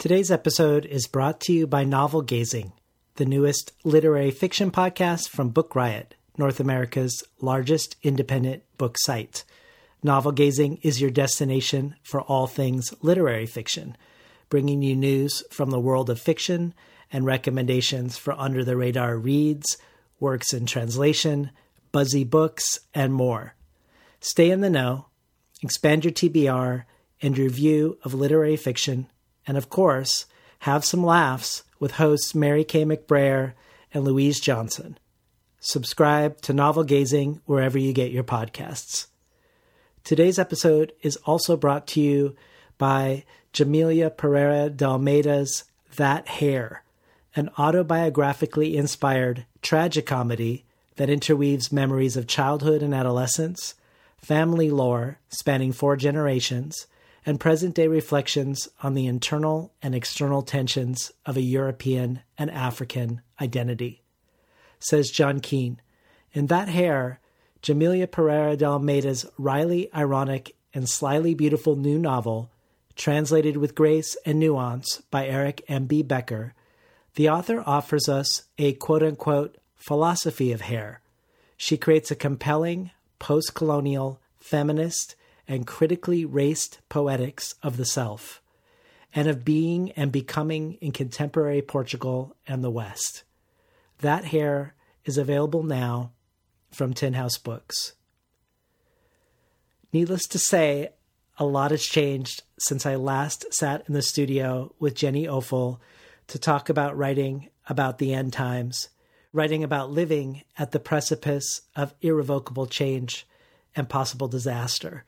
Today's episode is brought to you by Novel Gazing, the newest literary fiction podcast from Book Riot, North America's largest independent book site. Novel Gazing is your destination for all things literary fiction, bringing you news from the world of fiction and recommendations for under the radar reads, works in translation, buzzy books, and more. Stay in the know, expand your TBR, and your view of literary fiction and of course, have some laughs with hosts Mary Kay McBrayer and Louise Johnson. Subscribe to Novel Gazing wherever you get your podcasts. Today's episode is also brought to you by Djaimilia Pereira de Almeida's That Hair, an autobiographically inspired tragicomedy that interweaves memories of childhood and adolescence, family lore spanning four generations, and present day reflections on the internal and external tensions of a European and African identity. Says John Keene In that hair, Djaimilia Pereira de Almeida's wryly ironic and slyly beautiful new novel, translated with grace and nuance by Eric M.B. Becker, the author offers us a quote unquote philosophy of hair. She creates a compelling, post colonial, feminist, and critically raced poetics of the self, and of being and becoming in contemporary Portugal and the West. That hair is available now from Tin House Books. Needless to say, a lot has changed since I last sat in the studio with Jenny Offill to talk about writing about the end times, writing about living at the precipice of irrevocable change and possible disaster.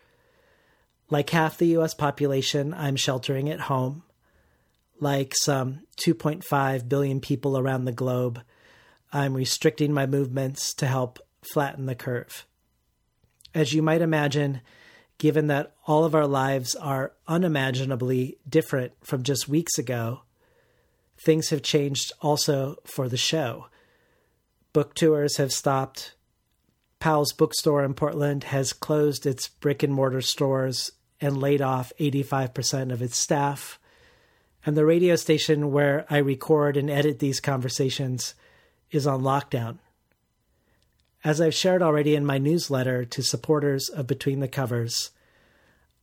Like half the US population, I'm sheltering at home. Like some 2.5 billion people around the globe, I'm restricting my movements to help flatten the curve. As you might imagine, given that all of our lives are unimaginably different from just weeks ago, things have changed also for the show. Book tours have stopped. Powell's bookstore in Portland has closed its brick and mortar stores and laid off 85% of its staff. And the radio station where I record and edit these conversations is on lockdown. As I've shared already in my newsletter to supporters of Between the Covers,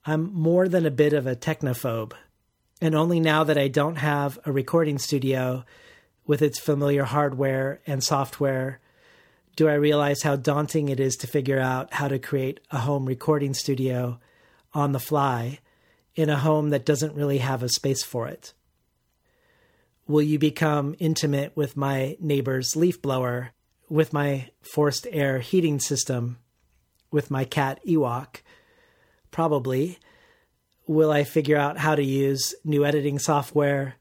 I'm more than a bit of a technophobe. And only now that I don't have a recording studio with its familiar hardware and software do I realize how daunting it is to figure out how to create a home recording studio on the fly in a home that doesn't really have a space for it? Will you become intimate with my neighbor's leaf blower, with my forced air heating system, with my cat Ewok? Probably. Will I figure out how to use new editing software,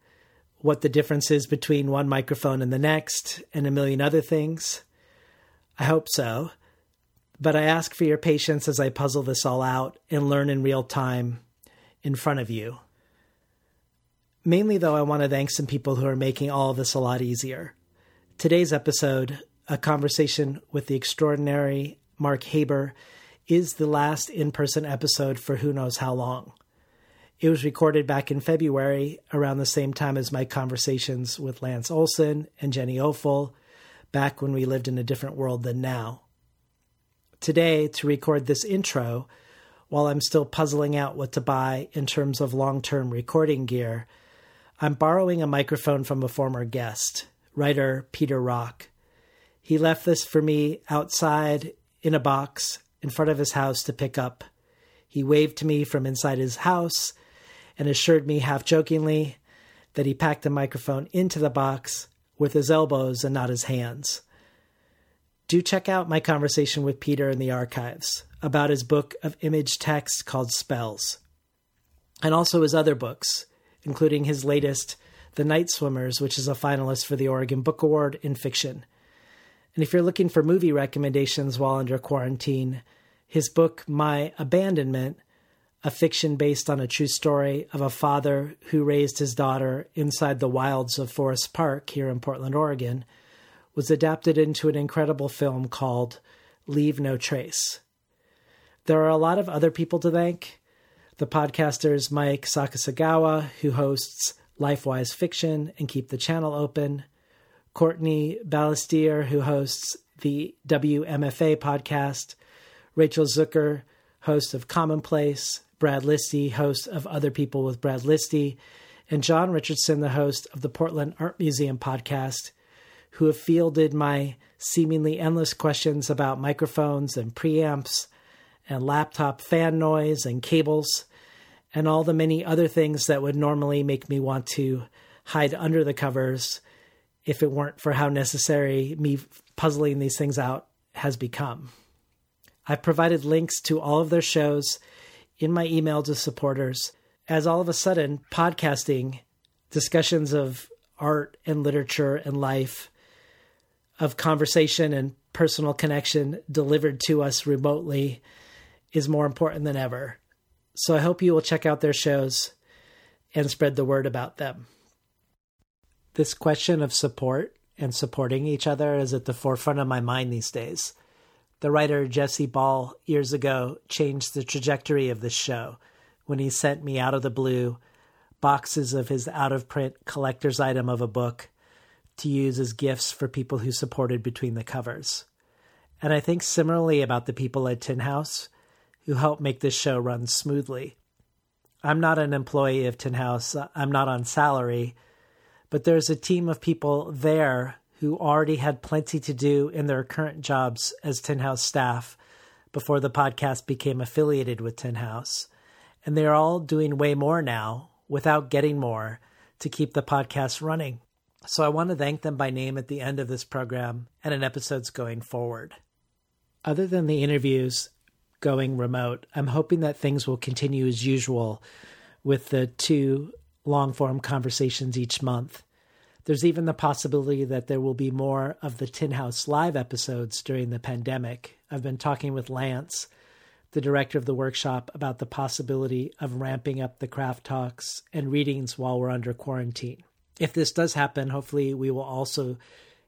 what the difference is between one microphone and the next, and a million other things? I hope so but I ask for your patience as I puzzle this all out and learn in real time in front of you. Mainly, though, I want to thank some people who are making all of this a lot easier. Today's episode, a conversation with the extraordinary Mark Haber, is the last in person episode for who knows how long. It was recorded back in February, around the same time as my conversations with Lance Olsen and Jenny Offill, back when we lived in a different world than now today to record this intro while I'm still puzzling out what to buy in terms of long term recording gear. I'm borrowing a microphone from a former guest, writer Peter Rock. He left this for me outside in a box in front of his house to pick up. He waved to me from inside his house and assured me half jokingly that he packed the microphone into the box with his elbows and not his hands do check out my conversation with Peter in the archives about his book of image text called Spells, and also his other books, including his latest, The Night Swimmers, which is a finalist for the Oregon Book Award in fiction. And if you're looking for movie recommendations while under quarantine, his book, My Abandonment, a fiction based on a true story of a father who raised his daughter inside the wilds of Forest Park here in Portland, Oregon, was adapted into an incredible film called Leave No Trace. There are a lot of other people to thank. The podcasters Mike Sakasegawa, who hosts Lifewise Fiction and Keep the Channel Open, Courtney Balestier, who hosts the WMFA podcast, Rachel Zucker, host of Commonplace, Brad Listi, host of Other People with Brad Listi, and John Richardson, the host of the Portland Art Museum podcast, who have fielded my seemingly endless questions about microphones and preamps and laptop fan noise and cables and all the many other things that would normally make me want to hide under the covers if it weren't for how necessary me puzzling these things out has become. I've provided links to all of their shows in my email to supporters, as all of a sudden, podcasting, discussions of art and literature and life, of conversation and personal connection delivered to us remotely is more important than ever. So I hope you will check out their shows and spread the word about them. This question of support and supporting each other is at the forefront of my mind these days. The writer Jesse Ball years ago changed the trajectory of this show when he sent me out of the blue boxes of his out of print collector's item of a book to use as gifts for people who supported between the covers. And I think similarly about the people at Tin House who help make this show run smoothly. I'm not an employee of Tin House, I'm not on salary, but there's a team of people there who already had plenty to do in their current jobs as Tin House staff before the podcast became affiliated with Tin House. And they're all doing way more now without getting more to keep the podcast running. So I want to thank them by name at the end of this program and in episodes going forward. Other than the interviews going remote, I'm hoping that things will continue as usual with the two long form conversations each month there's even the possibility that there will be more of the Tin House live episodes during the pandemic. I've been talking with Lance, the director of the workshop, about the possibility of ramping up the craft talks and readings while we're under quarantine. If this does happen, hopefully we will also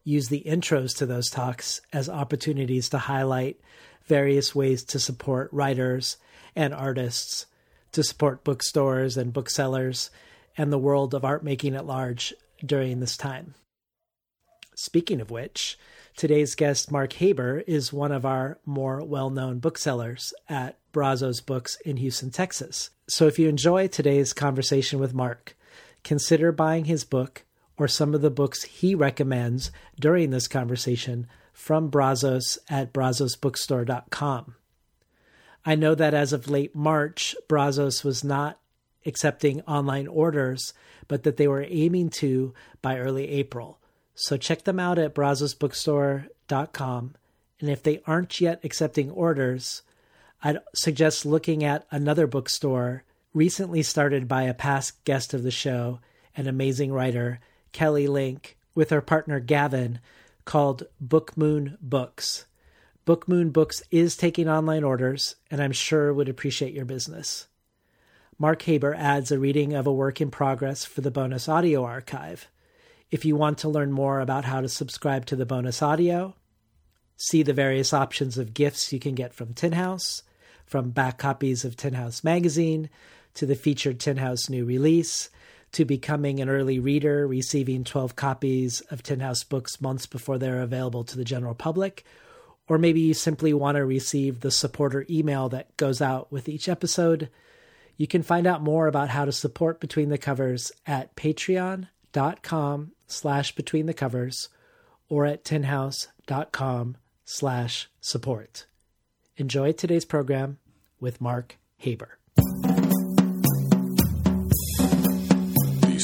use the intros to those talks as opportunities to highlight various ways to support writers and artists, to support bookstores and booksellers, and the world of art making at large during this time. Speaking of which, today's guest, Mark Haber, is one of our more well known booksellers at Brazos Books in Houston, Texas. So if you enjoy today's conversation with Mark, consider buying his book or some of the books he recommends during this conversation from Brazos at brazosbookstore.com. I know that as of late March, Brazos was not accepting online orders, but that they were aiming to by early April. So check them out at brazosbookstore.com. And if they aren't yet accepting orders, I'd suggest looking at another bookstore recently started by a past guest of the show, an amazing writer, Kelly Link, with her partner Gavin, called Book Moon Books. Book Moon Books is taking online orders, and I'm sure would appreciate your business. Mark Haber adds a reading of a work in progress for the bonus audio archive. If you want to learn more about how to subscribe to the bonus audio, see the various options of gifts you can get from Tin House, from back copies of Tin House magazine to the featured Tin House new release, to becoming an early reader, receiving 12 copies of Tin House books months before they're available to the general public, or maybe you simply want to receive the supporter email that goes out with each episode you can find out more about how to support Between the Covers at patreon.com slash between the covers or at tinhouse.com slash support. Enjoy today's program with Mark Haber.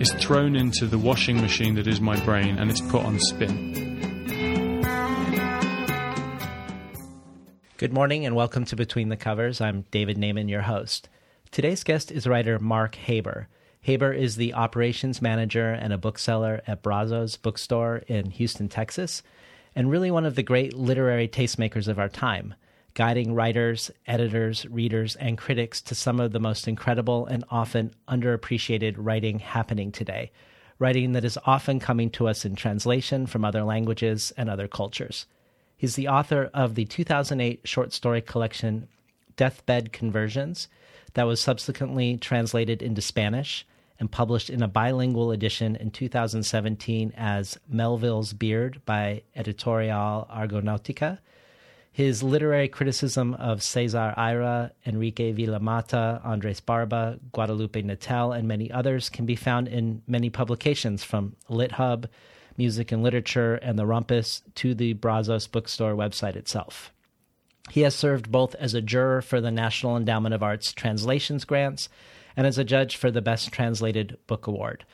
is thrown into the washing machine that is my brain and it's put on spin. Good morning and welcome to Between the Covers. I'm David Naimon, your host. Today's guest is writer Mark Haber. Haber is the operations manager and a bookseller at Brazos Bookstore in Houston, Texas, and really one of the great literary tastemakers of our time, guiding writers, editors, readers, and critics to some of the most incredible and often underappreciated writing happening today, writing that is often coming to us in translation from other languages and other cultures. He's the author of the 2008 short story collection Deathbed Conversions, that was subsequently translated into Spanish and published in a bilingual edition in 2017 as Melville's Beard by Editorial Argonautica. His literary criticism of Cesar Aira, Enrique Vila-Matas, Andres Barba, Guadalupe Nettel, and many others can be found in many publications from LitHub, Music and Literature, and the Rumpus to the Brazos Bookstore website itself. He has served both as a juror for the National Endowment of Arts Translations Grants and as a judge for the Best Translated Book Award.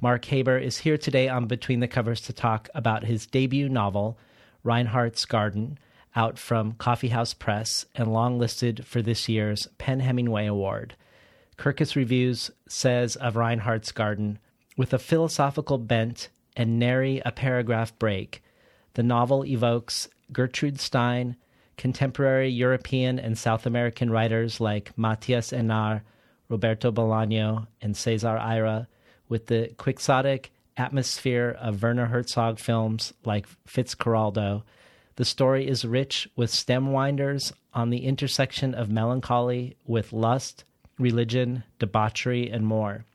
Mark Haber is here today on Between the Covers to talk about his debut novel, Reinhardt's Garden, out from Coffeehouse Press and longlisted for this year's PEN Hemingway Award. Kirkus Reviews says of Reinhardt's Garden, with a philosophical bent and nary a paragraph break, the novel evokes Gertrude Stein, contemporary European and South American writers like Mathias Enard, Roberto Bolaño, and Cesar Aira, with the quixotic atmosphere of Werner Herzog films like Fitzcarraldo. The story is rich with stem winders on the intersection of melancholy with lust, religion, debauchery, and more.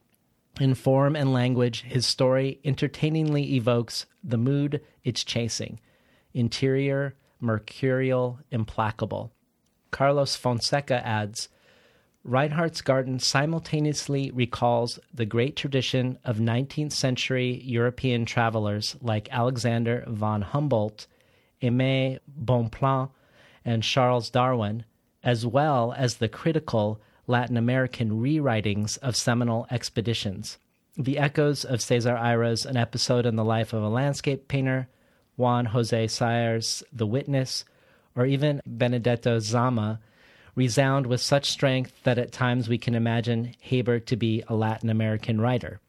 In form and language, his story entertainingly evokes the mood it's chasing interior, mercurial, implacable. Carlos Fonseca adds Reinhardt's Garden simultaneously recalls the great tradition of 19th century European travelers like Alexander von Humboldt, Aimé Bonpland, and Charles Darwin, as well as the critical Latin American rewritings of seminal expeditions. The echoes of Cesar Aira's An Episode in the Life of a Landscape Painter, Juan Jose Saer's The Witness, or even Benedetto Zama resound with such strength that at times we can imagine Haber to be a Latin American writer.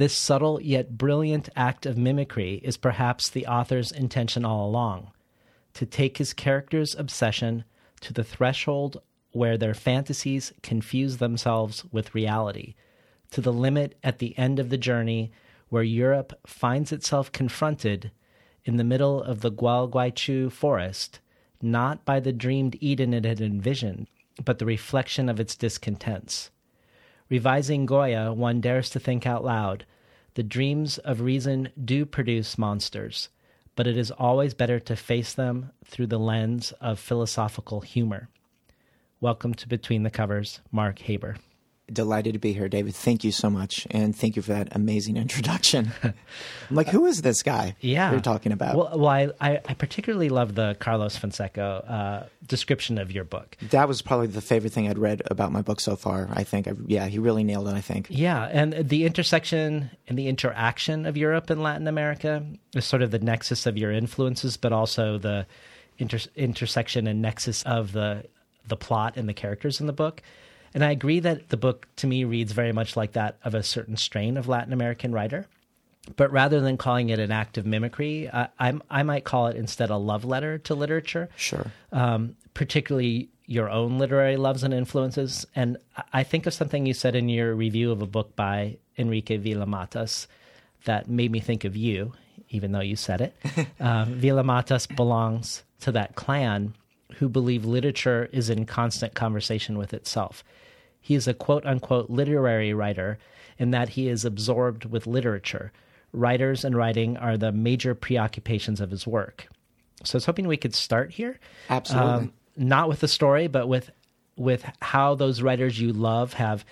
This subtle yet brilliant act of mimicry is perhaps the author's intention all along to take his character's obsession to the threshold where their fantasies confuse themselves with reality, to the limit at the end of the journey where Europe finds itself confronted in the middle of the Gualeguaychú forest, not by the dreamed Eden it had envisioned, but the reflection of its discontents. Revising Goya, one dares to think out loud the dreams of reason do produce monsters, but it is always better to face them through the lens of philosophical humor. Welcome to Between the Covers, Mark Haber. Delighted to be here, David. Thank you so much, and thank you for that amazing introduction. I'm like, who is this guy? Yeah, you're talking about. Well, well I, I, particularly love the Carlos Fonseca uh, description of your book. That was probably the favorite thing I'd read about my book so far. I think, I, yeah, he really nailed it. I think. Yeah, and the intersection and the interaction of Europe and Latin America is sort of the nexus of your influences, but also the inter- intersection and nexus of the the plot and the characters in the book. And I agree that the book to me reads very much like that of a certain strain of Latin American writer. But rather than calling it an act of mimicry, I, I, I might call it instead a love letter to literature. Sure. Um, particularly your own literary loves and influences. And I think of something you said in your review of a book by Enrique Vila-Matas that made me think of you, even though you said it. um, Vila-Matas belongs to that clan who believe literature is in constant conversation with itself. He is a quote unquote literary writer in that he is absorbed with literature. Writers and writing are the major preoccupations of his work. So I was hoping we could start here. Absolutely. Um, not with the story, but with with how those writers you love have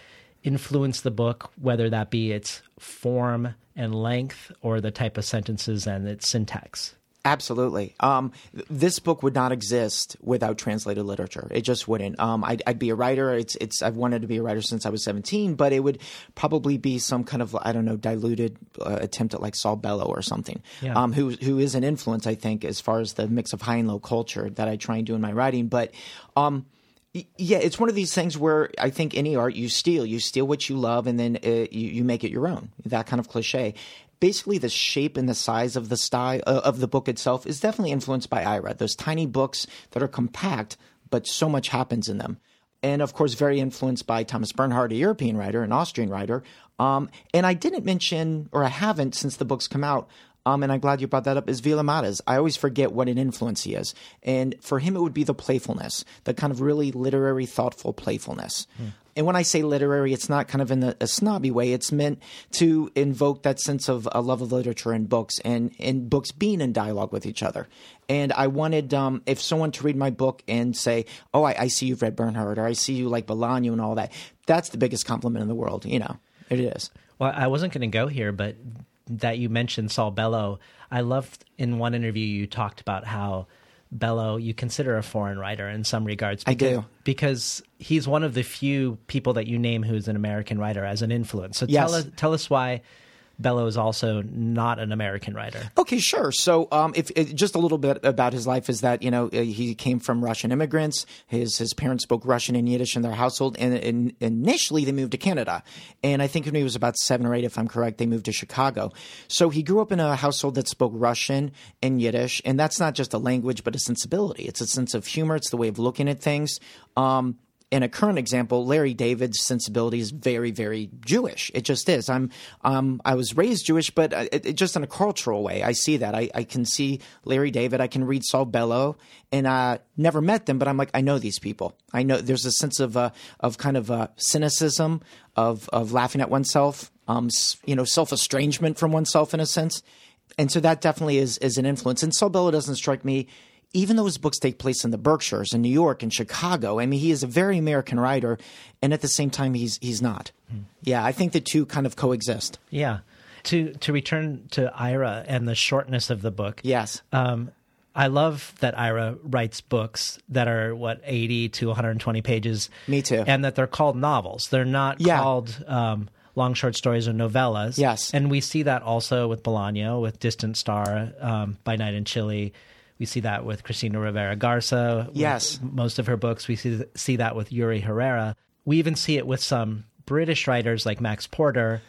influenced the book, whether that be its form and length or the type of sentences and its syntax? Absolutely. Um, th- this book would not exist without translated literature. It just wouldn't. Um, I'd, I'd be a writer. It's, it's. I've wanted to be a writer since I was seventeen, but it would probably be some kind of I don't know diluted uh, attempt at like Saul Bellow or something. Yeah. Um, who who is an influence I think as far as the mix of high and low culture that I try and do in my writing. But um, yeah, it's one of these things where I think any art you steal, you steal what you love, and then uh, you, you make it your own. That kind of cliche. Basically, the shape and the size of the style uh, of the book itself is definitely influenced by Aira. Those tiny books that are compact, but so much happens in them. And of course, very influenced by Thomas Bernhard, a European writer, an Austrian writer. Um, and I didn't mention, or I haven't since the book's come out, um, and I'm glad you brought that up, is Vila. I always forget what an influence he is. And for him, it would be the playfulness, the kind of really literary, thoughtful playfulness. And when I say literary, it's not kind of in a, a snobby way. It's meant to invoke that sense of a love of literature and books and, and books being in dialogue with each other. And I wanted, um, if someone to read my book and say, oh, I, I see you've read Bernhard or I see you like Bolaño and all that, that's the biggest compliment in the world. You know, it is. Well, I wasn't going to go here, but that you mentioned Saul Bellow, I loved in one interview you talked about how Bellow you consider a foreign writer in some regards. I because, do. because he's one of the few people that you name who's an American writer as an influence. So Yes. tell us tell us why Bellow is also not an American writer. Okay, sure. So, um, if, if just a little bit about his life is that you know uh, he came from Russian immigrants. His his parents spoke Russian and Yiddish in their household, and, and initially they moved to Canada. And I think when he was about seven or eight, if I'm correct, they moved to Chicago. So he grew up in a household that spoke Russian and Yiddish, and that's not just a language, but a sensibility. It's a sense of humor. It's the way of looking at things. Um, in a current example, Larry David's sensibility is very, very Jewish. It just is. I'm, um, I was raised Jewish, but uh, it, it just in a cultural way. I see that. I, I can see Larry David. I can read Saul Bellow, and I never met them, but I'm like, I know these people. I know there's a sense of, uh, of kind of uh, cynicism, of, of laughing at oneself, um, you know, self estrangement from oneself in a sense. And so that definitely is, is an influence. And Saul Bellow doesn't strike me even though his books take place in the Berkshires, in New York, and Chicago, I mean, he is a very American writer, and at the same time, he's he's not. Yeah, I think the two kind of coexist. Yeah. To to return to Aira and the shortness of the book. Yes. Um, I love that Aira writes books that are what 80 to 120 pages. Me too. And that they're called novels. They're not Yeah. called um, long short stories or novellas. Yes. And we see that also with Bolaño, with Distant Star, um, By Night in Chile. We see that with Cristina Rivera Garza. Yes. Most of her books. We see see that with Yuri Herrera. We even see it with some British writers like Max Porter.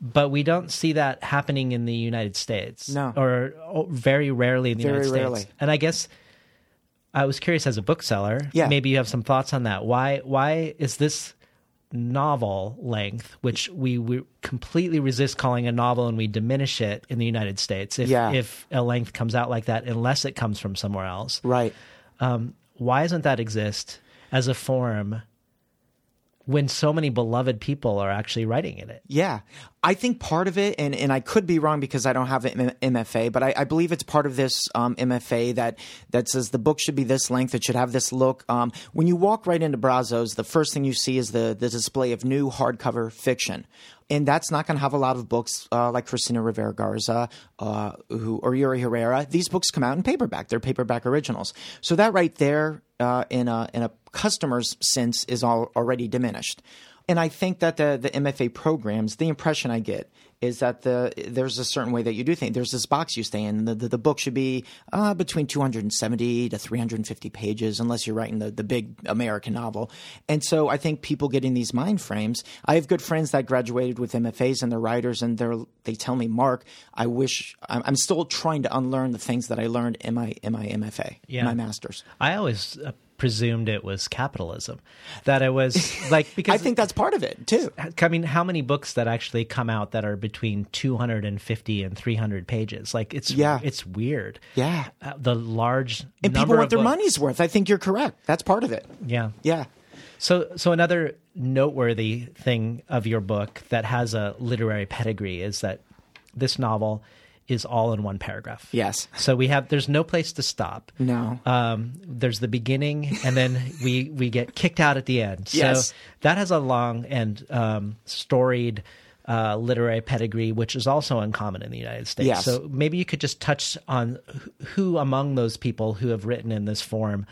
But we don't see that happening in the United States. No. Or very rarely in the Very United States. And I guess I was curious as a bookseller. Yeah. Maybe you have some thoughts on that. Why why is this novel length, which we, we completely resist calling a novel and we diminish it in the United States if Yeah. if a length comes out like that unless it comes from somewhere else. Right. Um, why doesn't that exist as a form when so many beloved people are actually writing in it? Yeah. I think part of it, and, and I could be wrong because I don't have an MFA, but I, I believe it's part of this um, MFA that, that says the book should be this length, it should have this look. Um, when you walk right into Brazos, the first thing you see is the, the display of new hardcover fiction. And that's not going to have a lot of books uh, like Cristina Rivera Garza uh, who, or Yuri Herrera. These books come out in paperback. They're paperback originals. So that right there, uh, in, a, in a customer's sense, is all, already diminished. And I think that the the MFA programs, the impression I get is that the there's a certain way that you do things. There's this box you stay in. The the, the book should be uh, between 270 to 350 pages, unless you're writing the the big American novel. And so I think people get in these mind frames. I have good friends that graduated with MFAs and they're writers, and they're they tell me, Mark, I wish I'm, I'm still trying to unlearn the things that I learned in my in my MFA, Yeah. my master's. I always uh, presumed it was capitalism, that it was like because I think that's part of it too. I mean, how many books that actually come out that are between 250 and 300 pages? Like it's Yeah. it's weird. Yeah. Uh, the large And people want their books- money's worth. I think you're correct. That's part of it. Yeah. Yeah. So so another noteworthy thing of your book that has a literary pedigree is that this novel is all in one paragraph. Yes. So we have there's no place to stop. No. Um, there's the beginning, and then we we get kicked out at the end. Yes. So that has a long and um, storied uh, literary pedigree, which is also uncommon in the United States. Yes. So maybe you could just touch on who among those people who have written in this form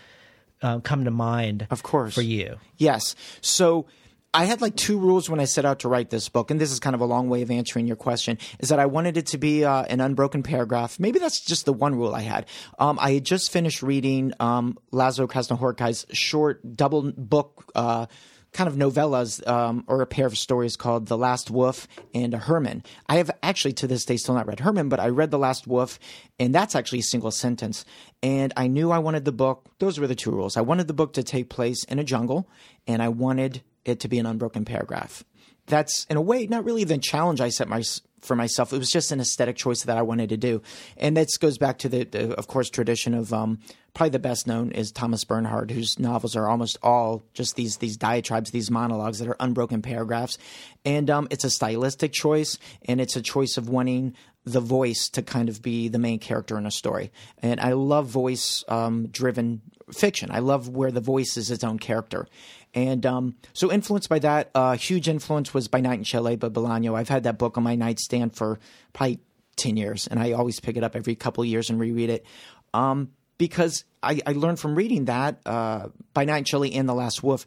uh, come to mind. Of course. for you. Yes. So I had like two rules when I set out to write this book, and this is kind of a long way of answering your question. Is that I wanted it to be uh, an unbroken paragraph. Maybe that's just the one rule I had. Um, I had just finished reading um, Laszlo Krasznahorkai's short double book. Uh, Kind of novellas um, or a pair of stories called The Last Wolf and Herman. I have actually to this day still not read Herman, but I read The Last Wolf, and that's actually a single sentence. And I knew I wanted the book, those were the two rules. I wanted the book to take place in a jungle, and I wanted it to be an unbroken paragraph. That's in a way not really the challenge I set my, for myself. It was just an aesthetic choice that I wanted to do, and this goes back to the, the of course, tradition of um, probably the best known is Thomas Bernhard, whose novels are almost all just these these diatribes, these monologues that are unbroken paragraphs, and um, it's a stylistic choice, and it's a choice of wanting the voice to kind of be the main character in a story. And I love voice um, driven fiction. I love where the voice is its own character. And um, so, influenced by that, a uh, huge influence was By Night in Chile by Bolaño. I've had that book on my nightstand for probably 10 years, and I always pick it up every couple of years and reread it. Um, because I, I, learned from reading that, uh, By Night in Chile and The Last Wolf,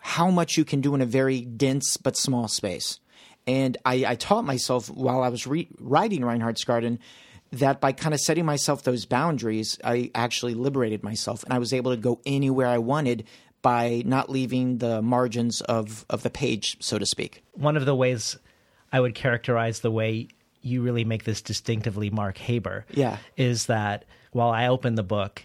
how much you can do in a very dense but small space. And I, I taught myself while I was re- writing Reinhardt's Garden that by kind of setting myself those boundaries, I actually liberated myself and I was able to go anywhere I wanted by not leaving the margins of, of the page, so to speak. One of the ways I would characterize the way you really make this distinctively Mark Haber yeah. is that while I open the book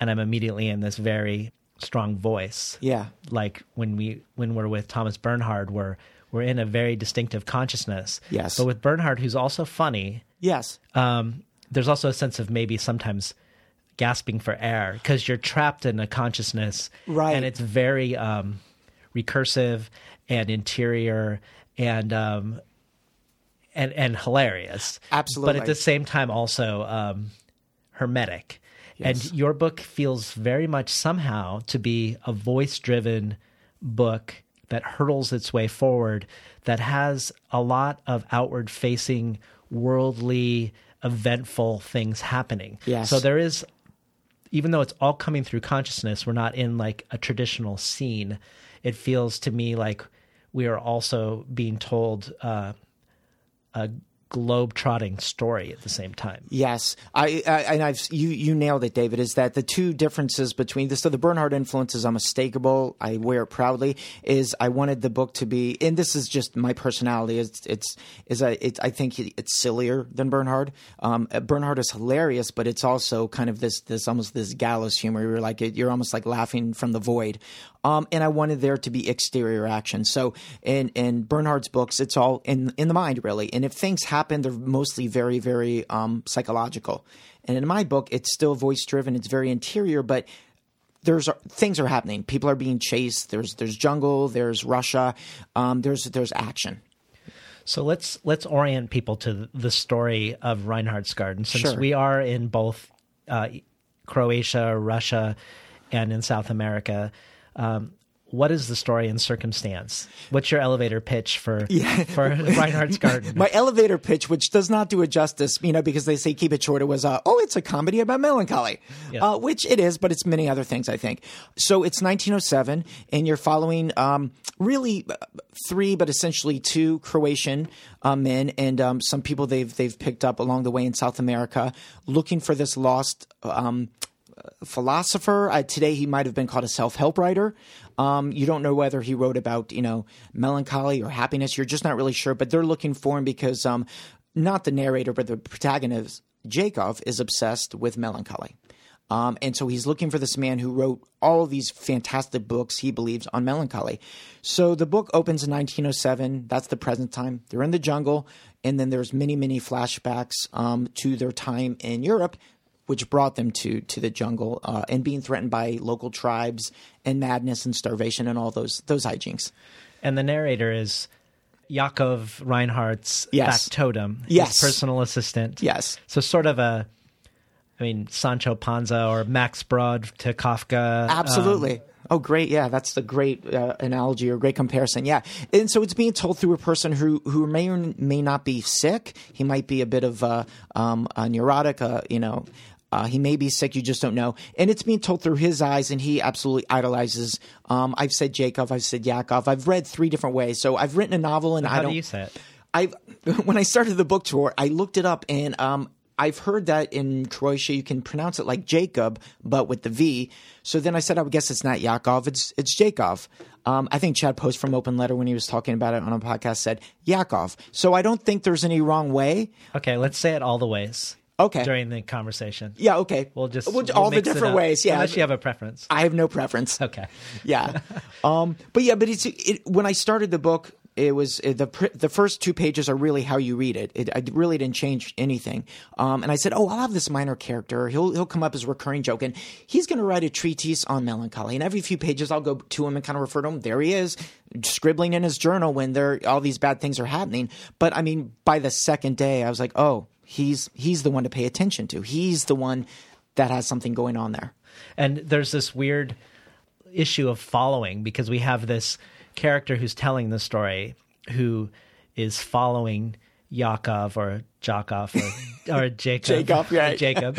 and I'm immediately in this very strong voice. Yeah. Like when we when we're with Thomas Bernhard, we're we're in a very distinctive consciousness. Yes. But with Bernhard, who's also funny, yes, um, there's also a sense of maybe sometimes gasping for air because you're trapped in a consciousness, right? And it's very um, recursive and interior and um, and and hilarious. Absolutely. But at the same time, also um, hermetic. Yes. And your book feels very much somehow to be a voice driven book that hurtles its way forward, that has a lot of outward facing, worldly, eventful things happening. Yes. So there is, even though it's all coming through consciousness, we're not in like a traditional scene. It feels to me like we are also being told uh, a globe-trotting story at the same time. Yes, I, I, and I've you you nailed it, David. Is that the two differences between this? So the Bernhard influence is unmistakable. I wear it proudly. Is I wanted the book to be, and this is just my personality. It's it's is a it's I think it's sillier than Bernhard. Um, Bernhard is hilarious, but it's also kind of this this almost this gallows humor. You're like you're almost like laughing from the void. Um, and I wanted there to be exterior action. So in in Bernhard's books, it's all in in the mind really. And if things happen, they're mostly very very um, psychological. And in my book, it's still voice driven. It's very interior, but there's things are happening. People are being chased. There's there's jungle. There's Russia. Um, there's there's action. So let's let's orient people to the story of Reinhardt's Garden, since Sure. we are in both uh, Croatia, Russia, and in South America. Um, what is the story and circumstance? What's your elevator pitch for for Reinhardt's Garden? My elevator pitch, which does not do it justice, you know, because they say keep it short. It was, uh, oh, it's a comedy about melancholy, Yeah. uh, which it is, but it's many other things. I think. So it's 1907, and you're following um, really uh, three, but essentially two Croatian uh, men and um, some people they've they've picked up along the way in South America, looking for this lost. Um, philosopher. Uh, today, he might have been called a self-help writer. Um, you don't know whether he wrote about you know melancholy or happiness. You're just not really sure. But they're looking for him because um, not the narrator, but the protagonist, Jacob, is obsessed with melancholy. Um, and so he's looking for this man who wrote all these fantastic books he believes on melancholy. So the book opens in 1907. That's the present time. They're in the jungle, and then there's many, many flashbacks um, to their time in Europe, which brought them to to the jungle uh, and being threatened by local tribes and madness and starvation and all those those hijinks. and the narrator is Yakov Reinhardt's Yes. factotum, Yes. his personal assistant. Yes. So sort of a, I mean, Sancho Panza or Max Brod to Kafka. um, Absolutely. oh, great. Yeah, that's the great uh, analogy or great comparison. Yeah. And so it's being told through a person who, who may or may not be sick. He might be a bit of a, um, a neurotic, uh, you know. Uh, he may be sick, you just don't know. And it's being told through his eyes, and he absolutely idolizes. Um, I've said Jacob, I've said Yakov. I've read three different ways. So I've written a novel, and I don't. do you say it? I when I started the book tour, I looked it up, and um, I've heard that in Croatia you can pronounce it like Jacob, but with the V. So then I said, I would guess it's not Yakov, it's it's Jakov. Um, I think Chad Post from Open Letter, when he was talking about it on a podcast, said Yakov. So I don't think there's any wrong way. Okay, let's say it all the ways. Okay. During the conversation. Yeah, okay. We'll just We'll- we'll all the different ways. Yeah, Unless you have a preference. I have no preference. Okay. yeah. Um, but yeah, but it's it, when I started the book, it was it, the the first two pages are really how you read it. It I really didn't change anything. Um, and I said, oh, I'll have this minor character. He'll he'll come up as a recurring joke, and he's going to write a treatise on melancholy. And every few pages, I'll go to him and kind of refer to him. There he is, scribbling in his journal when there all these bad things are happening. But I mean, by the second day, I was like, oh, he's he's the one to pay attention to. He's the one that has something going on there. And there's this weird issue of following because we have this character who's telling the story who is following Yakov or Jakov or, or Jacob. Jacob, right. Jacob.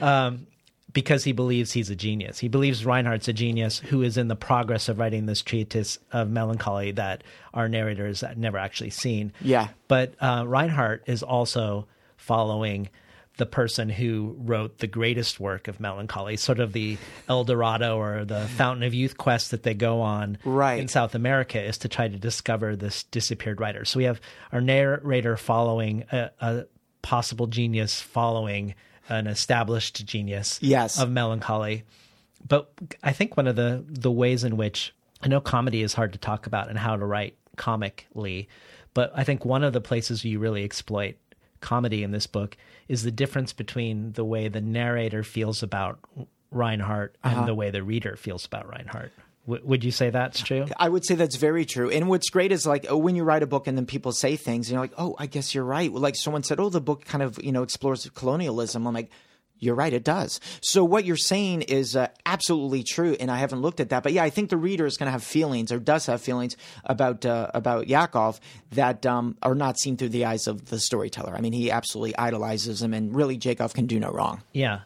Um, because he believes he's a genius. He believes Reinhardt's a genius who is in the progress of writing this treatise of melancholy that our narrator has never actually seen. Yeah. But uh, Reinhardt is also following the person who wrote the greatest work of melancholy, sort of the El Dorado or the Fountain of Youth quest that they go on Right. in South America is to try to discover this disappeared writer. So we have our narrator following a, a possible genius following an established genius Yes. of melancholy. But I think one of the the ways in which I know comedy is hard to talk about and how to write comically, but I think one of the places you really exploit comedy in this book is the difference between the way the narrator feels about Reinhardt and Uh-huh. the way the reader feels about Reinhardt. W- would you say that's true? I would say that's very true. And what's great is like oh, when you write a book and then people say things, and you're like, oh, I guess you're right. Like someone said, oh, the book kind of you know explores colonialism. I'm like. You're right, it does. So what you're saying is uh, absolutely true, and I haven't looked at that. But yeah, I think the reader is going to have feelings, or does have feelings about uh, about Yakov that um, are not seen through the eyes of the storyteller. I mean, he absolutely idolizes him, and really, Jakov can do no wrong. Yeah.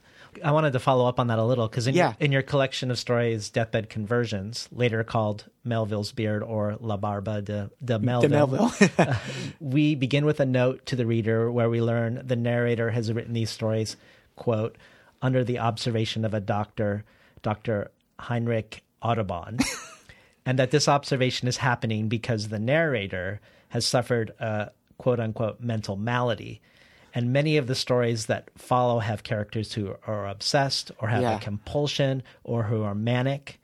I wanted to follow up on that a little because in, Yeah. your, in your collection of stories, Deathbed Conversions, later called Melville's Beard or La Barba de, de Melville, Melville. uh, we begin with a note to the reader where we learn the narrator has written these stories, quote, under the observation of a doctor, Dr. Heinrich Audubon, and that this observation is happening because the narrator has suffered a quote unquote mental malady. And many of the stories that follow have characters who are obsessed or have Yeah. a compulsion or who are manic.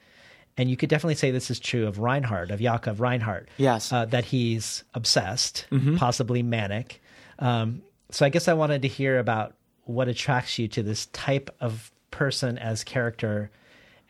And you could definitely say this is true of Reinhardt, of Yakov Reinhardt. Yes. Uh, that he's obsessed, Mhm. possibly manic. Um, so I guess I wanted to hear about what attracts you to this type of person as character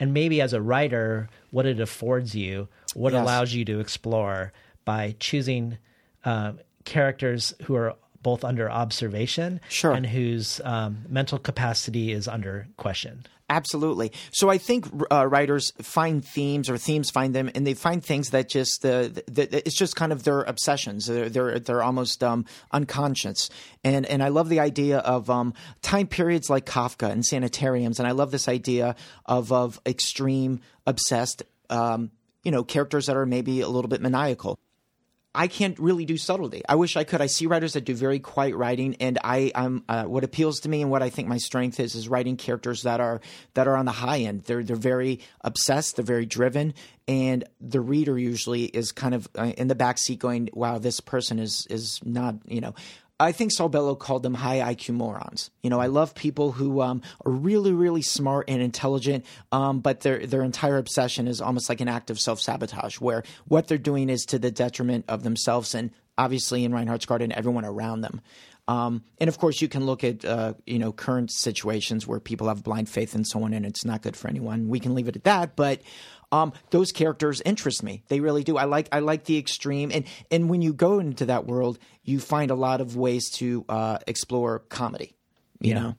and maybe as a writer what it affords you what Yes. allows you to explore by choosing um, characters who are both under observation Sure. and whose um, mental capacity is under question Absolutely. So I think uh, writers find themes, or themes find them, and they find things that just uh, that it's just kind of their obsessions. They're they're, they're almost um, unconscious. And and I love the idea of um, time periods like Kafka and sanitariums, and I love this idea of of extreme obsessed. Um, you know, characters that are maybe a little bit maniacal. I can't really do subtlety. I wish I could. I see writers that do very quiet writing, and I, I'm uh, what appeals to me and what I think my strength is is writing characters that are that are on the high end. They're they're very obsessed. They're very driven, and the reader usually is kind of uh, in the back seat going, "Wow, this person is is not you know." I think Saul Bellow called them high IQ morons. You know, I love people who um, are really, really smart and intelligent, um, but their their entire obsession is almost like an act of self sabotage, where what they're doing is to the detriment of themselves and obviously in Reinhardt's Garden, everyone around them. Um, and of course, you can look at uh, you know current situations where people have blind faith and so on, and it's not good for anyone. We can leave it at that. But um, those characters interest me. They really do. I like I like the extreme, and and when you go into that world, you find a lot of ways to uh, explore comedy. You Yeah. know.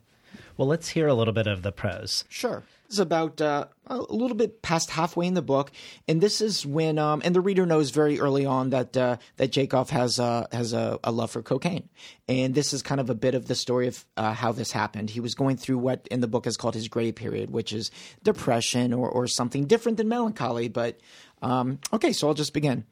Well, let's hear a little bit of the prose. Sure. Is about uh, a little bit past halfway in the book, and this is when, um, and the reader knows very early on that uh, that Jacob has uh, has a, a love for cocaine, and this is kind of a bit of the story of uh, how this happened. He was going through what in the book is called his gray period, which is depression or or something different than melancholy. But um, okay, so I'll just begin.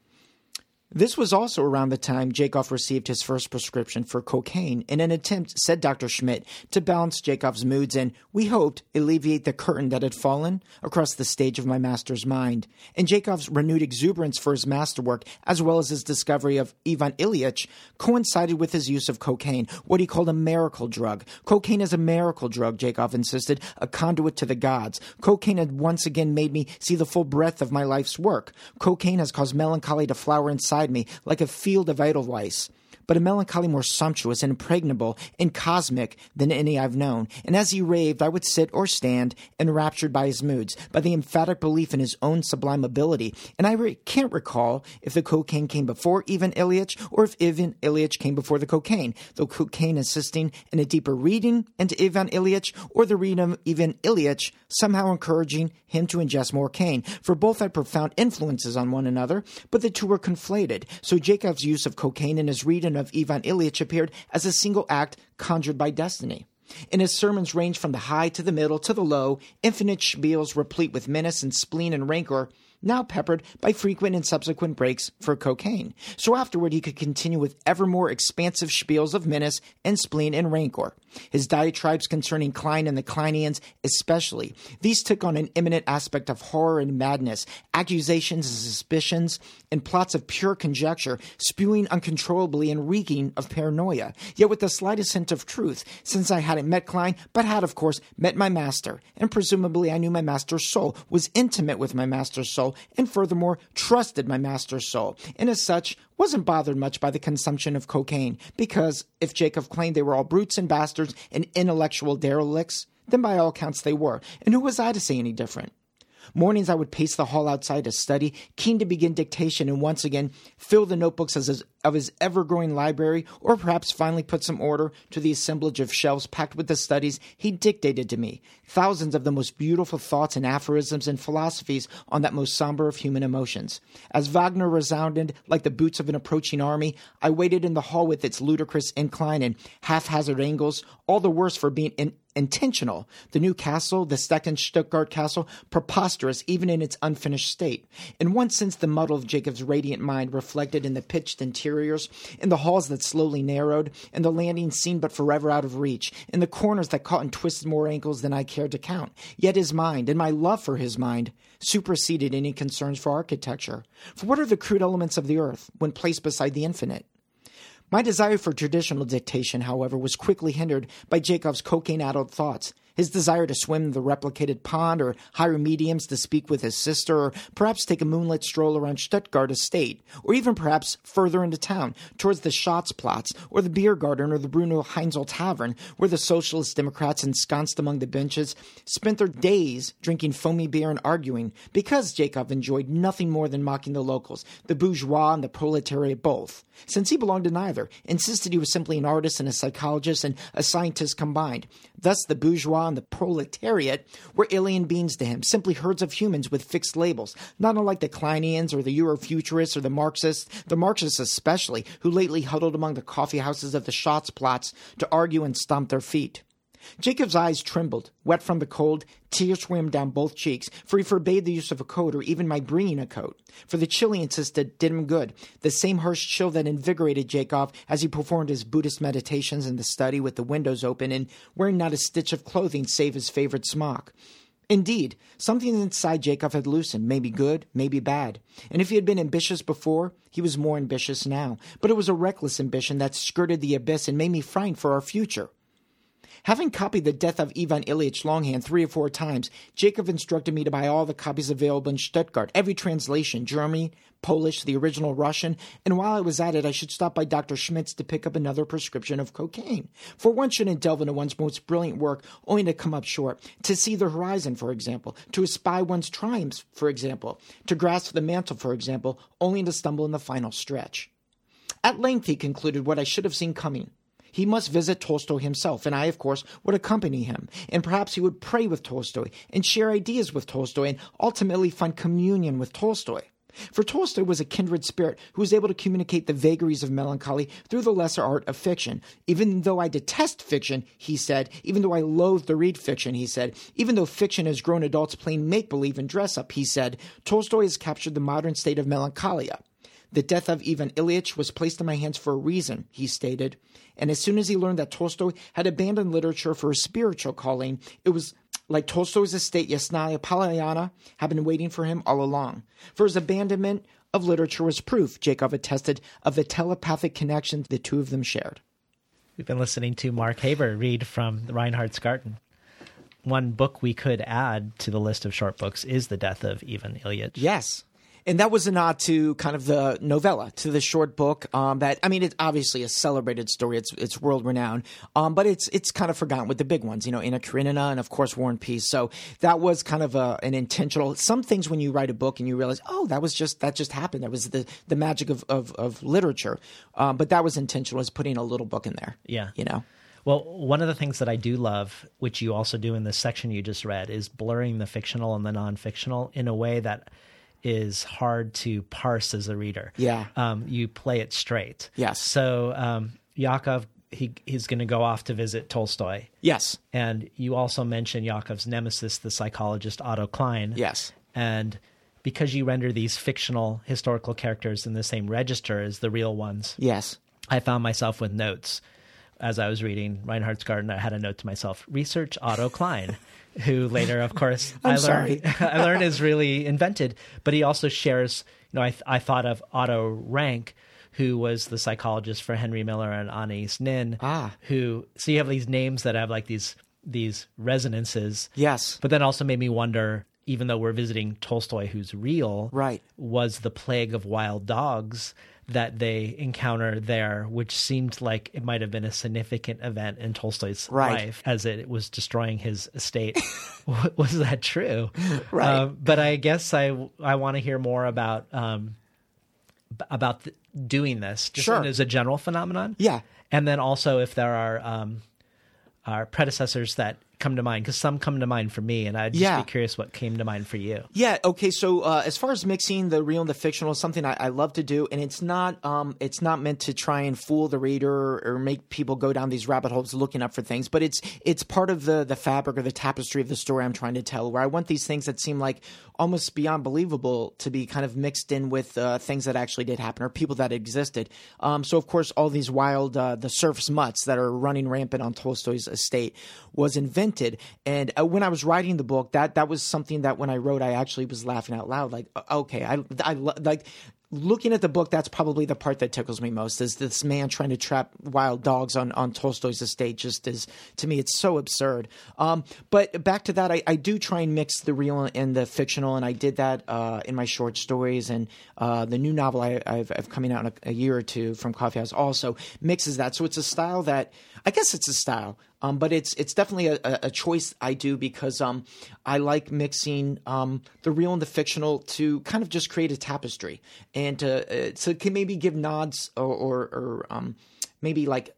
This was also around the time Jacob received his first prescription for cocaine in an attempt, said Dr. Schmidt, to balance Jacob's moods and, we hoped, alleviate the curtain that had fallen across the stage of my master's mind. And Jacob's renewed exuberance for his masterwork, as well as his discovery of Ivan Ilyich, coincided with his use of cocaine, what he called a miracle drug. Cocaine is a miracle drug, Jacob insisted, a conduit to the gods. Cocaine had once again made me see the full breadth of my life's work. Cocaine has caused melancholy to flower inside me like a field of edelweiss. But a melancholy more sumptuous and impregnable and cosmic than any I've known. And as he raved, I would sit or stand, enraptured by his moods, by the emphatic belief in his own sublime ability. And I re- can't recall if the cocaine came before Ivan Ilyich or if Ivan Ilyich came before the cocaine, though cocaine assisting in a deeper reading into Ivan Ilyich or the reading of Ivan Ilyich somehow encouraging him to ingest more cane, for both had profound influences on one another, but the two were conflated. So Jacob's use of cocaine in his reading of Ivan Ilyich appeared as a single act conjured by destiny. And his sermons ranged from the high to the middle to the low, infinite spiels replete with menace and spleen and rancor, now peppered by frequent and subsequent breaks for cocaine. So afterward, he could continue with ever more expansive spiels of menace and spleen and rancor. His diatribes concerning Klein and the Kleinians, especially, these took on an imminent aspect of horror and madness, accusations and suspicions, and plots of pure conjecture, spewing uncontrollably and reeking of paranoia, yet with the slightest hint of truth, since I hadn't met Klein, but had, of course, met my master, and presumably I knew my master's soul, was intimate with my master's soul, and furthermore trusted my master's soul, and as such wasn't bothered much by the consumption of cocaine, because if Jacob claimed they were all brutes and bastards and intellectual derelicts, then by all accounts they were, and who was I to say any different? Mornings I would pace the hall outside to study, keen to begin dictation and once again fill the notebooks his, of his ever growing library, or perhaps finally put some order to the assemblage of shelves packed with the studies he dictated to me, thousands of the most beautiful thoughts and aphorisms and philosophies on that most somber of human emotions. As Wagner resounded like the boots of an approaching army, I waited in the hall with its ludicrous incline and haphazard angles, all the worse for being in intentional. The new castle, the second Stuttgart castle, preposterous even in its unfinished state. In one sense, the muddle of Jacob's radiant mind reflected in the pitched interiors, in the halls that slowly narrowed, in the landings seen but forever out of reach, in the corners that caught and twisted more ankles than I cared to count. Yet his mind, and my love for his mind, superseded any concerns for architecture. For what are the crude elements of the earth when placed beside the infinite? My desire for traditional dictation, however, was quickly hindered by Jacob's cocaine addled thoughts. His desire to swim the replicated pond or hire mediums to speak with his sister, or perhaps take a moonlit stroll around Stuttgart estate, or even perhaps further into town, towards the Schatzplatz, or the beer garden, or the Bruno Heinzel Tavern, where the socialist Democrats ensconced among the benches spent their days drinking foamy beer and arguing, because Jacob enjoyed nothing more than mocking the locals, the bourgeois and the proletariat both. Since he belonged to neither, insisted he was simply an artist and a psychologist and a scientist combined. Thus, the bourgeois and the proletariat were alien beings to him, simply herds of humans with fixed labels, not unlike the Kleinians or the Eurofuturists or the Marxists, the Marxists especially, who lately huddled among the coffee houses of the Schatzplatz to argue and stomp their feet. Jacob's eyes trembled, wet from the cold, tears swam down both cheeks, for he forbade the use of a coat or even my bringing a coat. For the chill, he insisted, did him good, the same harsh chill that invigorated Jacob as he performed his Buddhist meditations in the study with the windows open and wearing not a stitch of clothing save his favorite smock. Indeed, something inside Jacob had loosened, maybe good, maybe bad. And if he had been ambitious before, he was more ambitious now. But it was a reckless ambition that skirted the abyss and made me frightened for our future. Having copied The Death of Ivan Ilyich longhand three or four times, Jacob instructed me to buy all the copies available in Stuttgart, every translation, German, Polish, the original Russian, and while I was at it, I should stop by Dr. Schmidt's to pick up another prescription of cocaine. For one shouldn't delve into one's most brilliant work only to come up short. To see the horizon, for example, to espy one's triumphs, for example, to grasp the mantle, for example, only to stumble in the final stretch. At length, he concluded what I should have seen coming. He must visit Tolstoy himself, and I, of course, would accompany him. And perhaps he would pray with Tolstoy and share ideas with Tolstoy and ultimately find communion with Tolstoy. For Tolstoy was a kindred spirit who was able to communicate the vagaries of melancholy through the lesser art of fiction. Even though I detest fiction, he said, even though I loathe to read fiction, he said, even though fiction has grown adults playing make believe and dress up, he said, Tolstoy has captured the modern state of melancholia. The death of Ivan Ilyich was placed in my hands for a reason, he stated. And as soon as he learned that Tolstoy had abandoned literature for a spiritual calling, it was like Tolstoy's estate, Yasnaya Polyana, had been waiting for him all along. For his abandonment of literature was proof, Jacob attested, of the telepathic connection the two of them shared. We've been listening to Mark Haber read from Reinhardt's Garden. One book we could add to the list of short books is The Death of Ivan Ilyich. Yes and that was a nod to kind of the novella, to the short book. Um, that I mean, it's obviously a celebrated story. It's it's world renowned, um, but it's it's kind of forgotten with the big ones. You know, Anna Karenina and of course War and Peace. So that was kind of a, an intentional. Some things when you write a book and you realize, oh, that was just that just happened. That was the the magic of of, of literature. Um, but that was intentional. Was putting a little book in there. Yeah, you know. Well, one of the things that I do love, which you also do in this section you just read, is blurring the fictional and the non fictional in a way that is hard to parse as a reader. Yeah. Um, you play it straight. Yes. So um, Yakov, he he's going to go off to visit Tolstoy. Yes. And you also mention Yakov's nemesis, the psychologist Otto Klein. Yes. And because you render these fictional historical characters in the same register as the real ones. Yes. I found myself with notes as I was reading Reinhardt's Garden. I had a note to myself: research Otto Klein. who later, of course, I learned I learned is really invented. But he also shares. You know, I I thought of Otto Rank, who was the psychologist for Henry Miller and Anais Nin. Ah, who so you have these names that have like these these resonances. Yes, but then also made me wonder. Even though we're visiting Tolstoy, who's real, right? Was the plague of wild dogs that they encounter there, which seemed like it might have been a significant event in Tolstoy's right. life as it was destroying his estate. was that true? Right. Um, but I guess I I want to hear more about um, about doing this just sure. as a general phenomenon. Yeah, and then also if there are um, our predecessors that come to mind? Because some come to mind for me, and I'd just yeah. be curious what came to mind for you. Yeah. Okay. So uh, as far as mixing the real and the fictional is something I, I, love to do, and it's not um, it's not meant to try and fool the reader or make people go down these rabbit holes looking up for things, but it's it's part of the the fabric or the tapestry of the story I'm trying to tell. Where I want these things that seem like almost beyond believable to be kind of mixed in with uh, things that actually did happen or people that existed. Um, so of course, all these wild uh, the serfs mutts that are running rampant on Tolstoy's estate was invented and uh, when I was writing the book, that that was something that when I wrote, I actually was laughing out loud. Like, okay, I, I like looking at the book, that's probably the part that tickles me most. Is this man trying to trap wild dogs on, on Tolstoy's estate? Just is to me, it's so absurd. Um, but back to that, I, I, do try and mix the real and the fictional, and I did that uh, in my short stories. And uh, the new novel I, have coming out in a, a, year or two from Coffee House also mixes that. So it's a style that I guess it's a style. Um, but it's it's definitely a, a, choice I do because um, I like mixing um, the real and the fictional to kind of just create a tapestry to, uh, to can maybe give nods or, or, or um, maybe like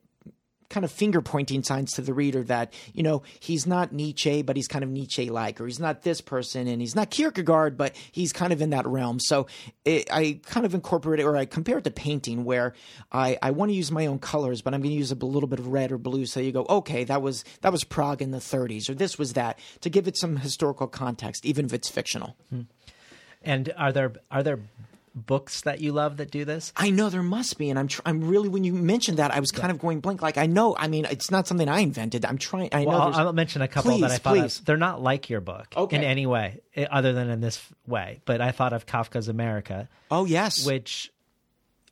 kind of finger pointing signs to the reader that you know he's not Nietzsche, but he's kind of Nietzsche like, or he's not this person, and he's not Kierkegaard, but he's kind of in that realm. So it, I kind of incorporate it, or I compare it to painting, where I, I want to use my own colors, but I'm going to use a little bit of red or blue, so you go, okay, that was that was Prague in the 30s, or this was that, to give it some historical context, even if it's fictional. Hmm. And are there are there books that you love that do this? I know there must be, and I'm tr- I'm really when you mentioned that I was kind yeah. of going blank. Like I know, I mean, it's not something I invented. I'm trying. I well, know. I'll, I'll, mention a couple please, that I thought please. of. They're not like your book okay. in any way, other than in this way. But I thought of Kafka's America. Oh yes, which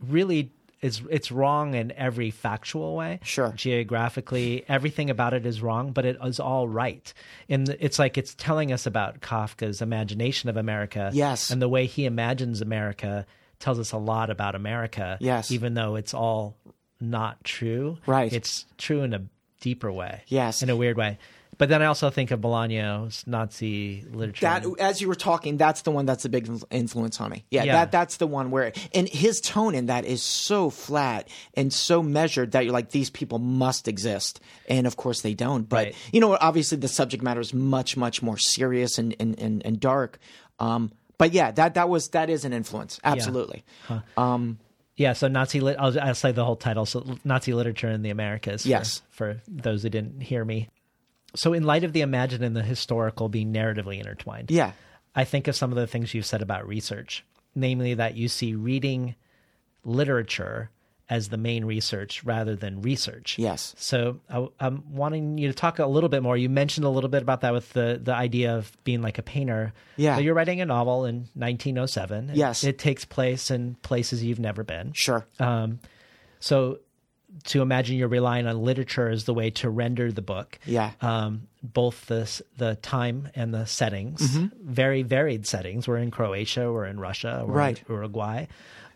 really is it's wrong in every factual way. Sure. Geographically, everything about it is wrong, but it is all right. And it's like it's telling us about Kafka's imagination of America. Yes. And the way he imagines America tells us a lot about America. Yes. Even though it's all not true. Right. It's true in a deeper way. Yes. In a weird way. But then I also think of Bolaño's Nazi literature. That as you were talking, that's the one that's a big influence on me. Yeah, Yeah. that that's the one where and his tone in that is so flat and so measured that you're like these people must exist, and of course they don't. But Right. you know, obviously the subject matter is much much more serious and and and, and dark. Um, but yeah, that that was that is an influence, absolutely. Um, Yeah, so Nazi lit. I'll, I'll say the whole title. So Nazi literature in the Americas. For, Yes. For those who didn't hear me. So, in light of the imagined and the historical being narratively intertwined, Yeah. I think of some of the things you've said about research, namely that you see reading literature as the main research rather than research. Yes. So I, I'm wanting you to talk a little bit more. You mentioned a little bit about that with the the idea of being like a painter. Yeah. So you're writing a novel in 1907. It- Yes. It, takes place in places you've never been. Sure. Um, so to imagine you're relying on literature as the way to render the book. Yeah. Um, both the the time and the settings, very varied settings. We're in Croatia, we're in Russia, we're Right. in Uruguay.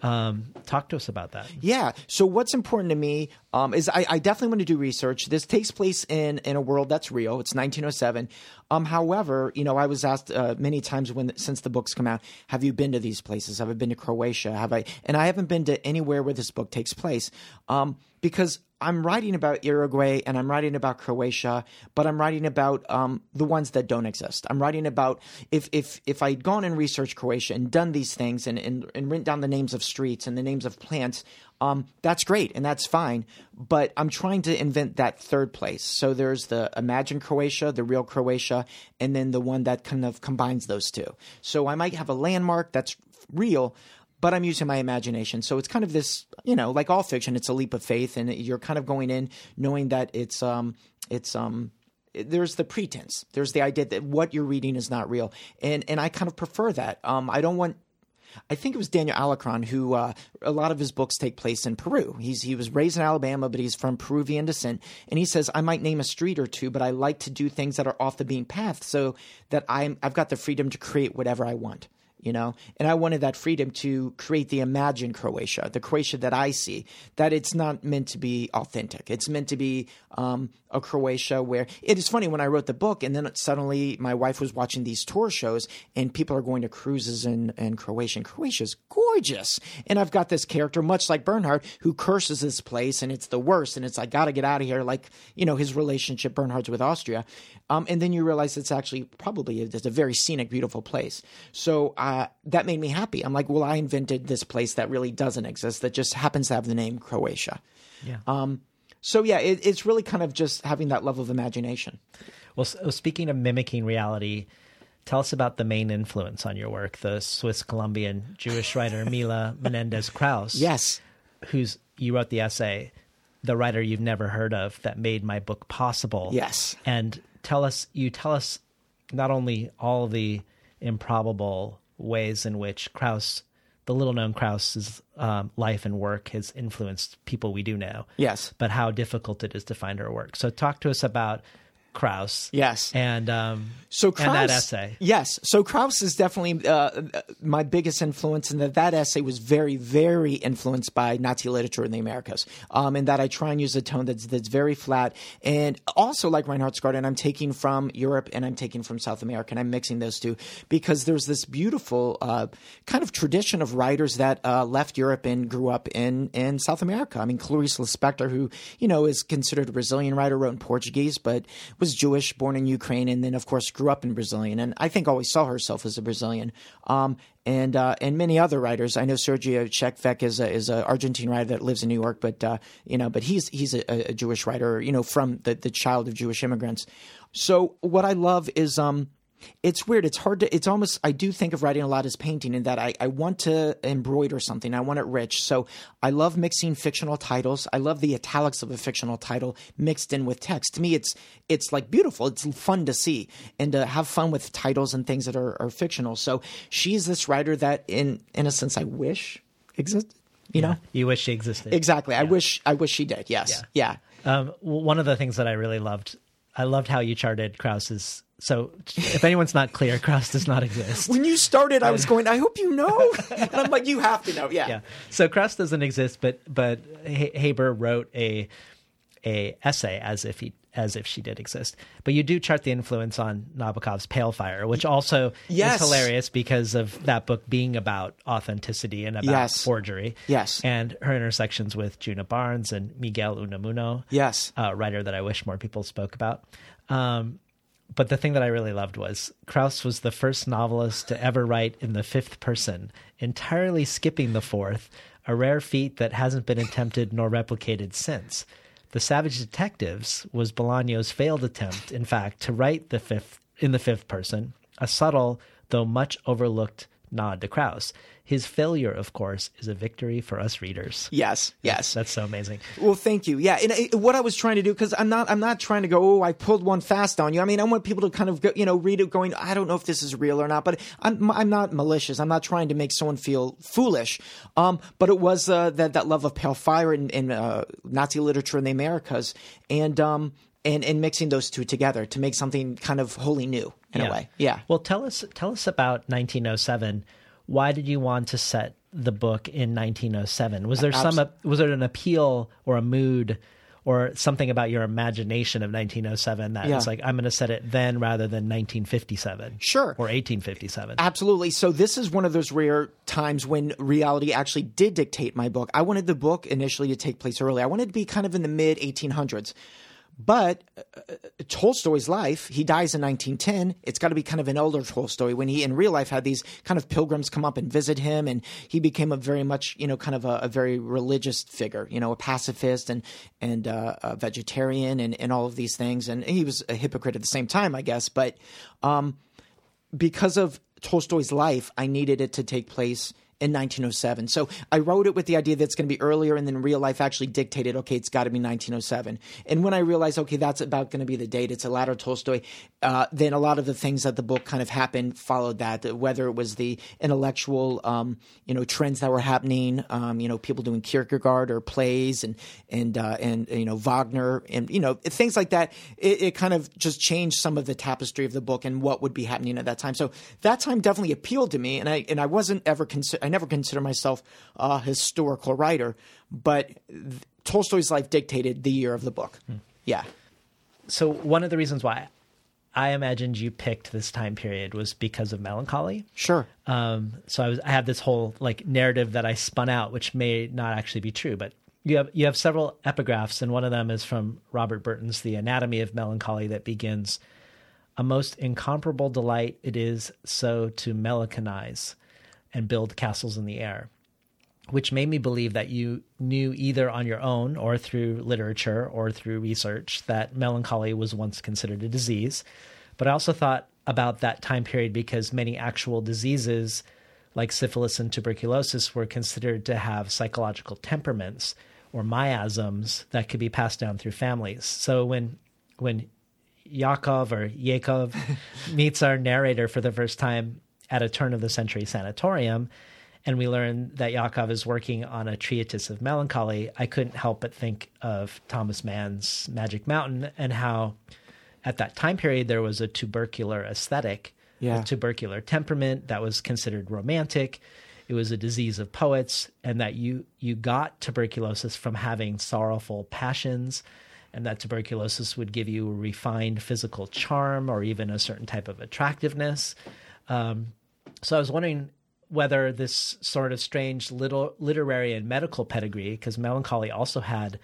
Um, talk to us about that. Yeah. So what's important to me um, is I, I definitely want to do research. This takes place in in a world that's real. It's 1907. Um, however, you know, I was asked uh, many times when since the books come out, have you been to these places? Have I been to Croatia? Have I? And I haven't been to anywhere where this book takes place um, because I'm writing about Uruguay and I'm writing about Croatia, but I'm writing about um, the ones that don't exist. I'm writing about if if if I'd gone and researched Croatia and done these things and and, and written down the names of streets and the names of plants, um, that's great and that's fine. But I'm trying to invent that third place. So there's the imagined Croatia, the real Croatia, and then the one that kind of combines those two. So I might have a landmark that's real, but I'm using my imagination. So it's kind of this, you know, like all fiction, it's a leap of faith, and you're kind of going in knowing that it's um it's um there's the pretense, there's the idea that what you're reading is not real, and and I kind of prefer that. Um, I don't want. I think it was Daniel Alarcon who uh, a lot of his books take place in Peru. He's he was raised in Alabama, but he's from Peruvian descent, and he says I might name a street or two, but I like to do things that are off the beaten path, so that I'm I've got the freedom to create whatever I want you know? And i wanted that freedom to create the imagined croatia the croatia that i see that it's not meant to be authentic. It's meant to be um, a croatia where it is funny when i wrote the book and then suddenly my wife was watching these tour shows and people are going to cruises in, in croatia and croatia's gorgeous. And i've got this character much like bernhard who curses this place and it's the worst and it's i gotta get out of here like you know his relationship bernhard's with austria um, and then you realize it's actually probably it's a very scenic, beautiful place. So uh, that made me happy. I'm like, well, I invented this place that really doesn't exist that just happens to have the name Croatia. Yeah. Um, so yeah, it, it's really kind of just having that level of imagination. Well, s- uh, speaking of mimicking reality, tell us about the main influence on your work, the Swiss Colombian Jewish writer Mila Menendez Krauss. Yes. Who's you wrote the essay, The Writer You've Never Heard of That Made My Book Possible. Yes. And tell us, you tell us not only all the improbable ways in which Krauss, the little known Krauss's um, life and work has influenced people we do know. Yes. But how difficult it is to find her work. So talk to us about Krauss. Yes. And um, So Krauss, and that essay. Yes. So Krauss is definitely uh, my biggest influence, and that that essay was very, very influenced by Nazi literature in the Americas. Um, and that I try and use a tone that's that's very flat, and also like Reinhardt's Garden, I'm taking from Europe and I'm taking from South America, and I'm mixing those two because there's this beautiful uh, kind of tradition of writers that uh, left Europe and grew up in in South America. I mean, Clarice Lispector, who you know is considered a Brazilian writer, wrote in Portuguese, but was Jewish, born in Ukraine, and then of course grew up in Brazilian, and I think always saw herself as a Brazilian. Um, and uh, and many other writers. I know Sergio Chejfec is a is an Argentine writer that lives in New York, but uh, you know, but he's he's a, a Jewish writer, you know, from the the child of Jewish immigrants. So what I love is um, it's weird. It's hard to. It's almost. I do think of writing a lot as painting, in that I, I want to embroider something. I want it rich. So I love mixing fictional titles. I love the italics of a fictional title mixed in with text. To me, it's it's like beautiful. It's fun to see and to have fun with titles and things that are, are fictional. So she's this writer that, in in a sense, I wish existed. You know, You wish she existed. exactly. I wish I wish she did. Yes, yeah. Um, one of the things that I really loved, I loved how you charted Krauss's. So, if anyone's not clear, Krauss does not exist. When you started, I was going. I hope you know. and I'm like, you have to know. Yeah. yeah. So Krauss doesn't exist, but but Haber wrote a a essay as if he as if she did exist. But you do chart the influence on Nabokov's Pale Fire, which also Yes. is hilarious because of that book being about authenticity and about Yes. forgery. Yes. And her intersections with Djuna Barnes and Miguel Unamuno. Yes. A writer that I wish more people spoke about. Um, but the thing that I really loved was Krauss was the first novelist to ever write in the fifth person, entirely skipping the fourth, a rare feat that hasn't been attempted nor replicated since. The Savage Detectives was Bolaño's failed attempt, in fact, to write the fifth in the fifth person, a subtle though much overlooked nod to Krauss. His failure, of course, is a victory for us readers. Yes. Yes. That's so amazing. Well, thank you. Yeah, and uh, what I was trying to do because I'm not I'm not trying to go. Oh, I pulled one fast on you. I mean, I want people to kind of go, you know read it going. I don't know if this is real or not, but I'm I'm not malicious. I'm not trying to make someone feel foolish. Um, but it was uh, that that love of pale fire in, in uh, Nazi literature in the Americas, and um and and mixing those two together to make something kind of wholly new in a way. Yeah. Well, tell us tell us about 1907. Why did you want to set the book in 1907? Was there some was there an appeal or a mood or something about your imagination of 1907 that Yeah. was like I'm going to set it then rather than 1957? Sure. Or 1857. Absolutely. So this is one of those rare times when reality actually did dictate my book. I wanted the book initially to take place early. I wanted to be kind of in the mid 1800s. But uh, Tolstoy's life, he dies in 1910. It's got to be kind of an older Tolstoy when he, in real life, had these kind of pilgrims come up and visit him, and he became a very much, you know, kind of a, a very religious figure, you know, a pacifist and and uh, a vegetarian and and all of these things. And he was a hypocrite at the same time, I guess. But um, because of Tolstoy's life, I needed it to take place in 1907. So I wrote it with the idea that it's going to be earlier, and then real life actually dictated, okay, it's got to be 1907. And when I realized, okay, that's about going to be the date, it's a latter Tolstoy, uh, then a lot of the things that the book kind of happened followed that. Whether it was the intellectual, um, you know, trends that were happening, um, you know, people doing Kierkegaard or plays, and and uh, and you know Wagner, and you know things like that. It, it kind of just changed some of the tapestry of the book and what would be happening at that time. So that time definitely appealed to me, and I and I wasn't ever consider I never consider myself a historical writer, but Tolstoy's life dictated the year of the book. Yeah. So one of the reasons why I imagined you picked this time period was because of melancholy. Sure. Um, so I was I have this whole like narrative that I spun out, which may not actually be true, but you have you have several epigraphs, and one of them is from Robert Burton's The Anatomy of Melancholy that begins, "A most incomparable delight it is so to melancholize and build castles in the air." Which made me believe that you knew either on your own or through literature or through research that melancholy was once considered a disease. But I also thought about that time period because many actual diseases like syphilis and tuberculosis were considered to have psychological temperaments or miasms that could be passed down through families. So when when Yakov or Yakov meets our narrator for the first time at a turn of the century sanatorium, and we learn that Yakov is working on a treatise of melancholy, I couldn't help but think of Thomas Mann's Magic Mountain and how at that time period there was a tubercular aesthetic, Yeah. a tubercular temperament that was considered romantic. It was a disease of poets, and that you you got tuberculosis from having sorrowful passions, and that tuberculosis would give you a refined physical charm or even a certain type of attractiveness. Um, so I was wondering whether this sort of strange little literary and medical pedigree, because melancholy also had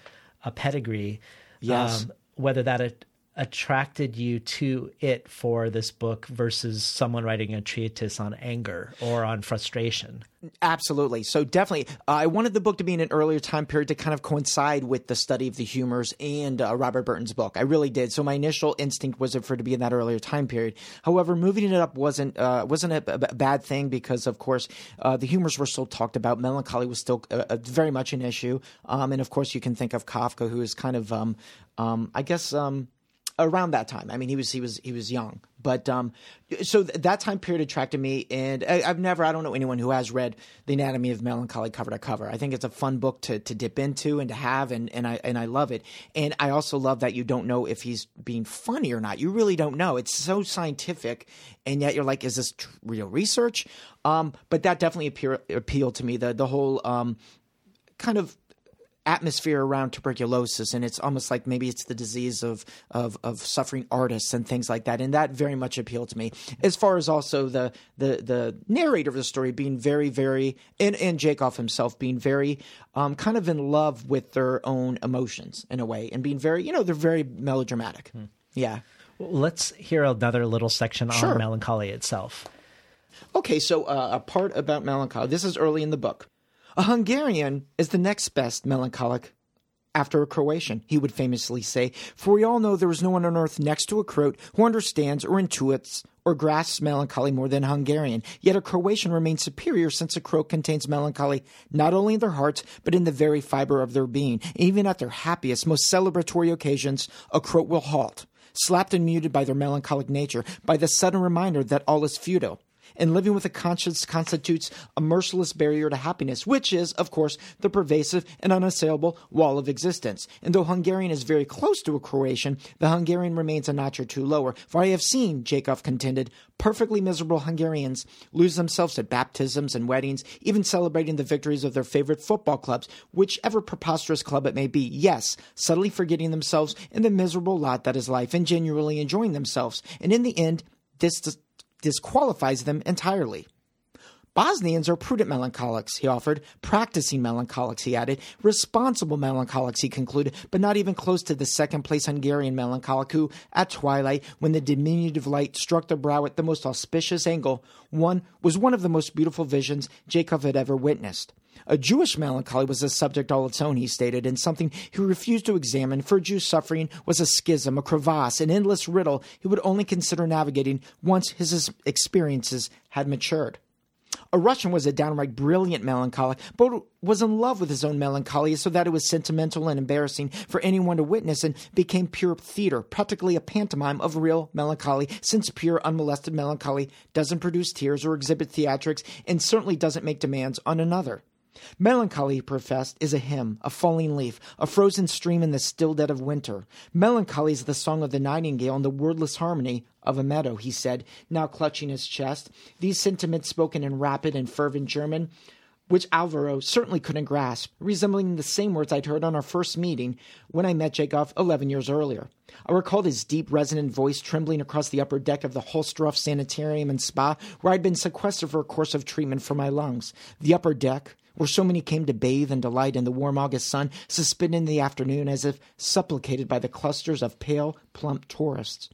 a pedigree, Yes. um, whether that at- attracted you to it for this book versus someone writing a treatise on anger or on frustration. Absolutely. So definitely, uh, I wanted the book to be in an earlier time period to kind of coincide with the study of the humors and uh, Robert Burton's book. I really did. So my initial instinct was for it to be in that earlier time period. However, moving it up wasn't uh, wasn't a, a bad thing because, of course, uh, the humors were still talked about. Melancholy was still uh, very much an issue, um, and of course, you can think of Kafka, who is kind of, um, um, I guess. Around that time. I mean, he was he was he was young, but um, so th- that time period attracted me, and I, I've never I don't know anyone who has read The Anatomy of Melancholy cover to cover. I think it's a fun book to to dip into and to have, and and I and I love it. And I also love that you don't know if he's being funny or not. You really don't know. It's so scientific, and yet you're like, is this tr- real research? Um, but that definitely appear, appealed to me. The the whole um, kind of atmosphere around tuberculosis and it's almost like maybe it's the disease of, of of suffering artists and things like that and that very much appealed to me as far as also the the the narrator of the story being very very and and Jacob himself being very um, kind of in love with their own emotions in a way and being very you know they're very melodramatic yeah Well, Let's hear another little section Sure. on melancholy itself. Okay, so uh, a part about melancholy. This is early in the book. A Hungarian is the next best melancholic after a Croatian, he would famously say, for we all know there is no one on earth next to a Croat who understands or intuits or grasps melancholy more than a Hungarian. Yet a Croatian remains superior since a Croat contains melancholy not only in their hearts, but in the very fiber of their being. Even at their happiest, most celebratory occasions, a Croat will halt, slapped and muted by their melancholic nature, by the sudden reminder that all is futile and living with a conscience constitutes a merciless barrier to happiness, which is, of course, the pervasive and unassailable wall of existence. And though Hungarian is very close to a Croatian, the Hungarian remains a notch or two lower. For I have seen, Jacob contended, perfectly miserable Hungarians lose themselves at baptisms and weddings, even celebrating the victories of their favorite football clubs, whichever preposterous club it may be. Yes, subtly forgetting themselves in the miserable lot that is life and genuinely enjoying themselves. And in the end, this disqualifies them entirely. Bosnians are prudent melancholics, he offered. Practicing melancholics, he added. Responsible melancholics, he concluded, but not even close to the second place Hungarian melancholic who, at twilight, when the diminutive light struck the brow at the most auspicious angle, one was one of the most beautiful visions Jacob had ever witnessed. A Jewish melancholy was a subject all its own, he stated, and something he refused to examine, for Jews' suffering was a schism, a crevasse, an endless riddle he would only consider navigating once his experiences had matured. A Russian was a downright brilliant melancholic, but was in love with his own melancholy so that it was sentimental and embarrassing for anyone to witness and became pure theater, practically a pantomime of real melancholy, since pure unmolested melancholy doesn't produce tears or exhibit theatrics and certainly doesn't make demands on another. Melancholy, he professed, is a hymn, a falling leaf, a frozen stream in the still dead of winter. Melancholy is the song of the nightingale and the wordless harmony of a meadow, he said, now clutching his chest. These sentiments spoken in rapid and fervent German, which Alvaro certainly couldn't grasp, resembling the same words I'd heard on our first meeting when I met Jacob 11 years earlier. I recalled his deep, resonant voice trembling across the upper deck of the Holstroff Sanitarium and Spa, where I'd been sequestered for a course of treatment for my lungs. The upper deck, where so many came to bathe and delight in the warm August sun, suspended in the afternoon as if supplicated by the clusters of pale, plump tourists.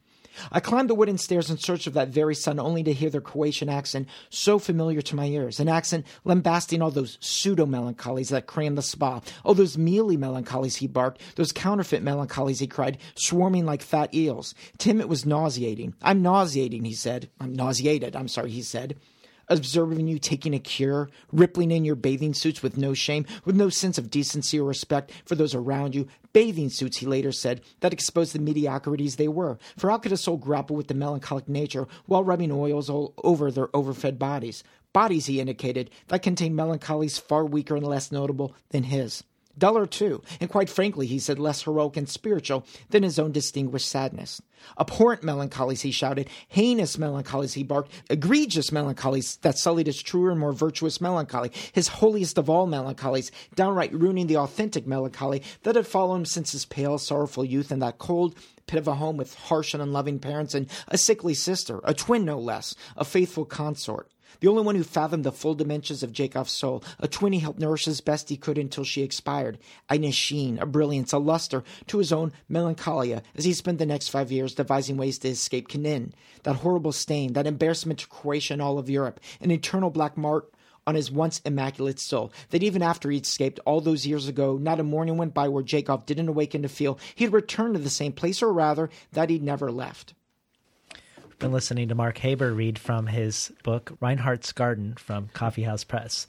I climbed the wooden stairs in search of that very sun, only to hear their Croatian accent so familiar to my ears, an accent lambasting all those pseudo melancholies that cram the spa, all those mealy melancholies he barked, those counterfeit melancholies he cried, swarming like fat eels. Tim, it was nauseating. I'm nauseating, he said. I'm nauseated, I'm sorry, he said observing you taking a cure, rippling in your bathing suits with no shame, with no sense of decency or respect for those around you. Bathing suits, he later said, that exposed the mediocrities they were. For how could a soul grapple with the melancholic nature while rubbing oils all over their overfed bodies? Bodies, he indicated, that contained melancholies far weaker and less notable than his. Duller, too, and quite frankly, he said, less heroic and spiritual than his own distinguished sadness. Abhorrent melancholies, he shouted, heinous melancholies, he barked, egregious melancholies that sullied his truer and more virtuous melancholy, his holiest of all melancholies, downright ruining the authentic melancholy that had followed him since his pale, sorrowful youth in that cold, pit of a home with harsh and unloving parents and a sickly sister, a twin no less, a faithful consort. The only one who fathomed the full dimensions of Jacob's soul, a twin he helped nourish as best he could until she expired, a sheen, a brilliance, a luster to his own melancholia as he spent the next five years devising ways to escape Kanin, that horrible stain, that embarrassment to Croatia and all of Europe, an eternal black mark on his once immaculate soul, that even after he'd escaped all those years ago, not a morning went by where Jacob didn't awaken to feel he'd returned to the same place, or rather, that he'd never left. Been listening to Mark Haber read from his book Reinhardt's Garden from Coffeehouse Press.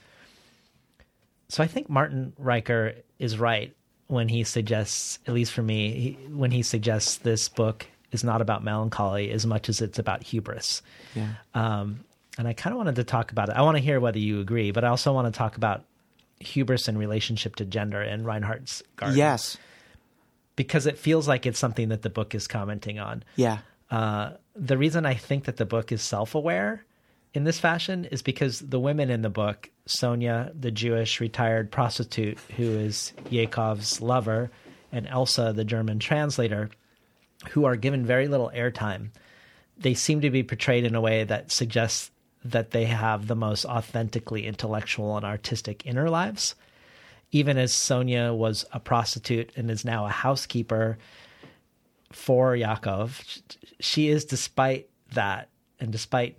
So I think Martin Riker is right when he suggests, at least for me, he, when he suggests this book is not about melancholy as much as it's about hubris. Yeah. Um, and I kind of wanted to talk about it. I want to hear whether you agree, but I also want to talk about hubris in relationship to gender in Reinhardt's Garden. Yes. Because it feels like it's something that the book is commenting on. Yeah. Uh, the reason I think that the book is self aware in this fashion is because the women in the book, Sonia, the Jewish retired prostitute who is Yakov's lover, and Elsa, the German translator, who are given very little airtime, they seem to be portrayed in a way that suggests that they have the most authentically intellectual and artistic inner lives. Even as Sonia was a prostitute and is now a housekeeper for Yakov, she is, despite that, and despite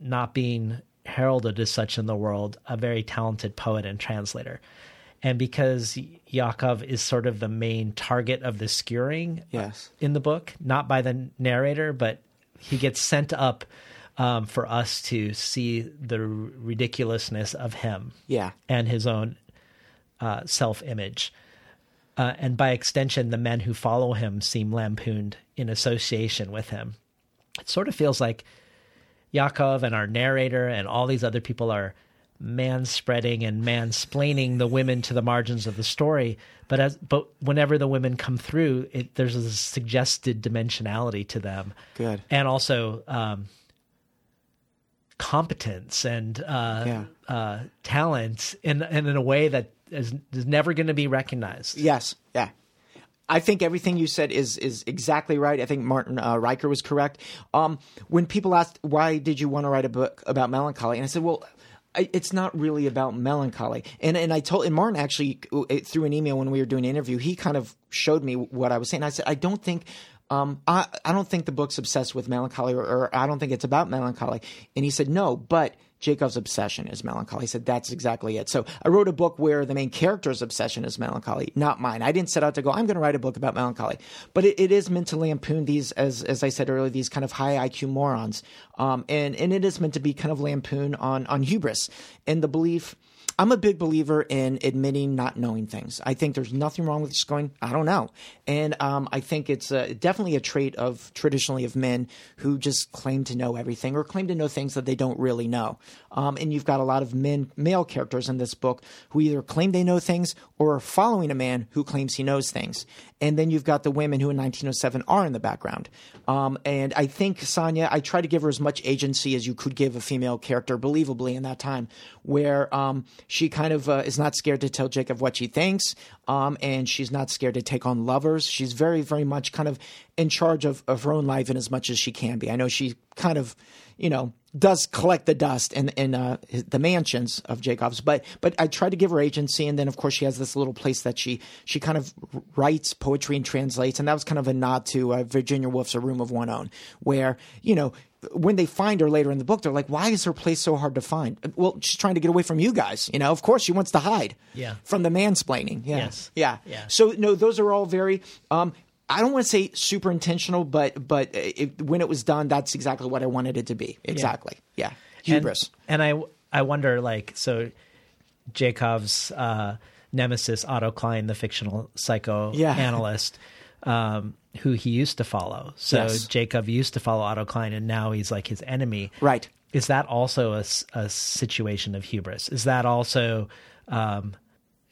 not being heralded as such in the world, a very talented poet and translator. And because Yakov is sort of the main target of the skewering yes. in the book, not by the narrator, but he gets sent up um, for us to see the ridiculousness of him Yeah. and his own uh, self image. Uh, and by extension, the men who follow him seem lampooned in association with him. It sort of feels like Yakov and our narrator and all these other people are man spreading and mansplaining the women to the margins of the story. But as but whenever the women come through, it, there's a suggested dimensionality to them, Good. and also um, competence and uh, Yeah. uh, talent in and in a way that is, is never going to be recognized. Yes. Yeah. I think everything you said is is exactly right. I think Martin uh, Riker was correct. Um, when people asked why did you want to write a book about melancholy, and I said, well, I, it's not really about melancholy. And and I told and Martin actually uh, through an email when we were doing an interview, he kind of showed me what I was saying. I said, I don't think. Um, I, I don't think the book's obsessed with melancholy, or, or I don't think it's about melancholy. And he said, no, but Jacob's obsession is melancholy. He said, that's exactly it. So I wrote a book where the main character's obsession is melancholy, not mine. I didn't set out to go, I'm going to write a book about melancholy. But it, it is meant to lampoon these, as, as I said earlier, these kind of high IQ morons. Um, and, and it is meant to be kind of lampoon on, on hubris and the belief. I'm a big believer in admitting not knowing things. I think there's nothing wrong with just going, I don't know. And um, I think it's uh, definitely a trait of traditionally of men who just claim to know everything or claim to know things that they don't really know. Um, and you've got a lot of men, male characters in this book who either claim they know things or are following a man who claims he knows things. And then you've got the women who in 1907 are in the background. Um, and I think Sonia, I try to give her as much agency as you could give a female character, believably in that time, where um, she kind of uh, is not scared to tell Jacob what she thinks, um, and she's not scared to take on lovers. She's very, very much kind of in charge of, of her own life in as much as she can be. I know she kind of, you know, does collect the dust in in uh, the mansions of Jacobs, but but I try to give her agency, and then of course she has this little place that she she kind of writes poetry and translates, and that was kind of a nod to uh, Virginia Woolf's A Room of One Own, where you know when they find her later in the book, they're like, "Why is her place so hard to find?" Well, she's trying to get away from you guys. You know, of course, she wants to hide. Yeah. From the mansplaining. Yeah. Yes. Yeah. Yeah. So no, those are all very. Um, I don't want to say super intentional, but but it, when it was done, that's exactly what I wanted it to be. Exactly. Yeah. Hubris. And, and I I wonder like so Jacob's uh, nemesis Otto Klein, the fictional psychoanalyst, um, who he used to follow. So Yes. Jacob used to follow Otto Klein, and now he's like his enemy. Right. Is that also a situation of hubris? Is that also um,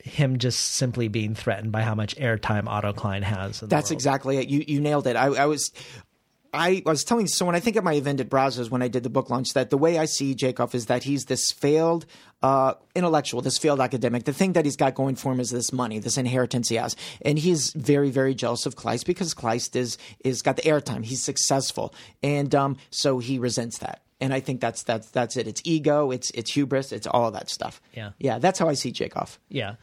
him just simply being threatened by how much airtime Otto Klein has? That's exactly it. You you nailed it. I, I was. I was telling so when I think of my event at Brazos when I did the book launch that the way I see Jacob is that he's this failed uh, intellectual, this failed academic. The thing that he's got going for him is this money, this inheritance he has, and he's very very jealous of Kleist because Kleist is is got the airtime. He's successful, and um, so he resents that. And I think that's that's that's it. It's ego, it's it's hubris, it's all that stuff. Yeah. yeah. That's how I see Jacob. Yeah.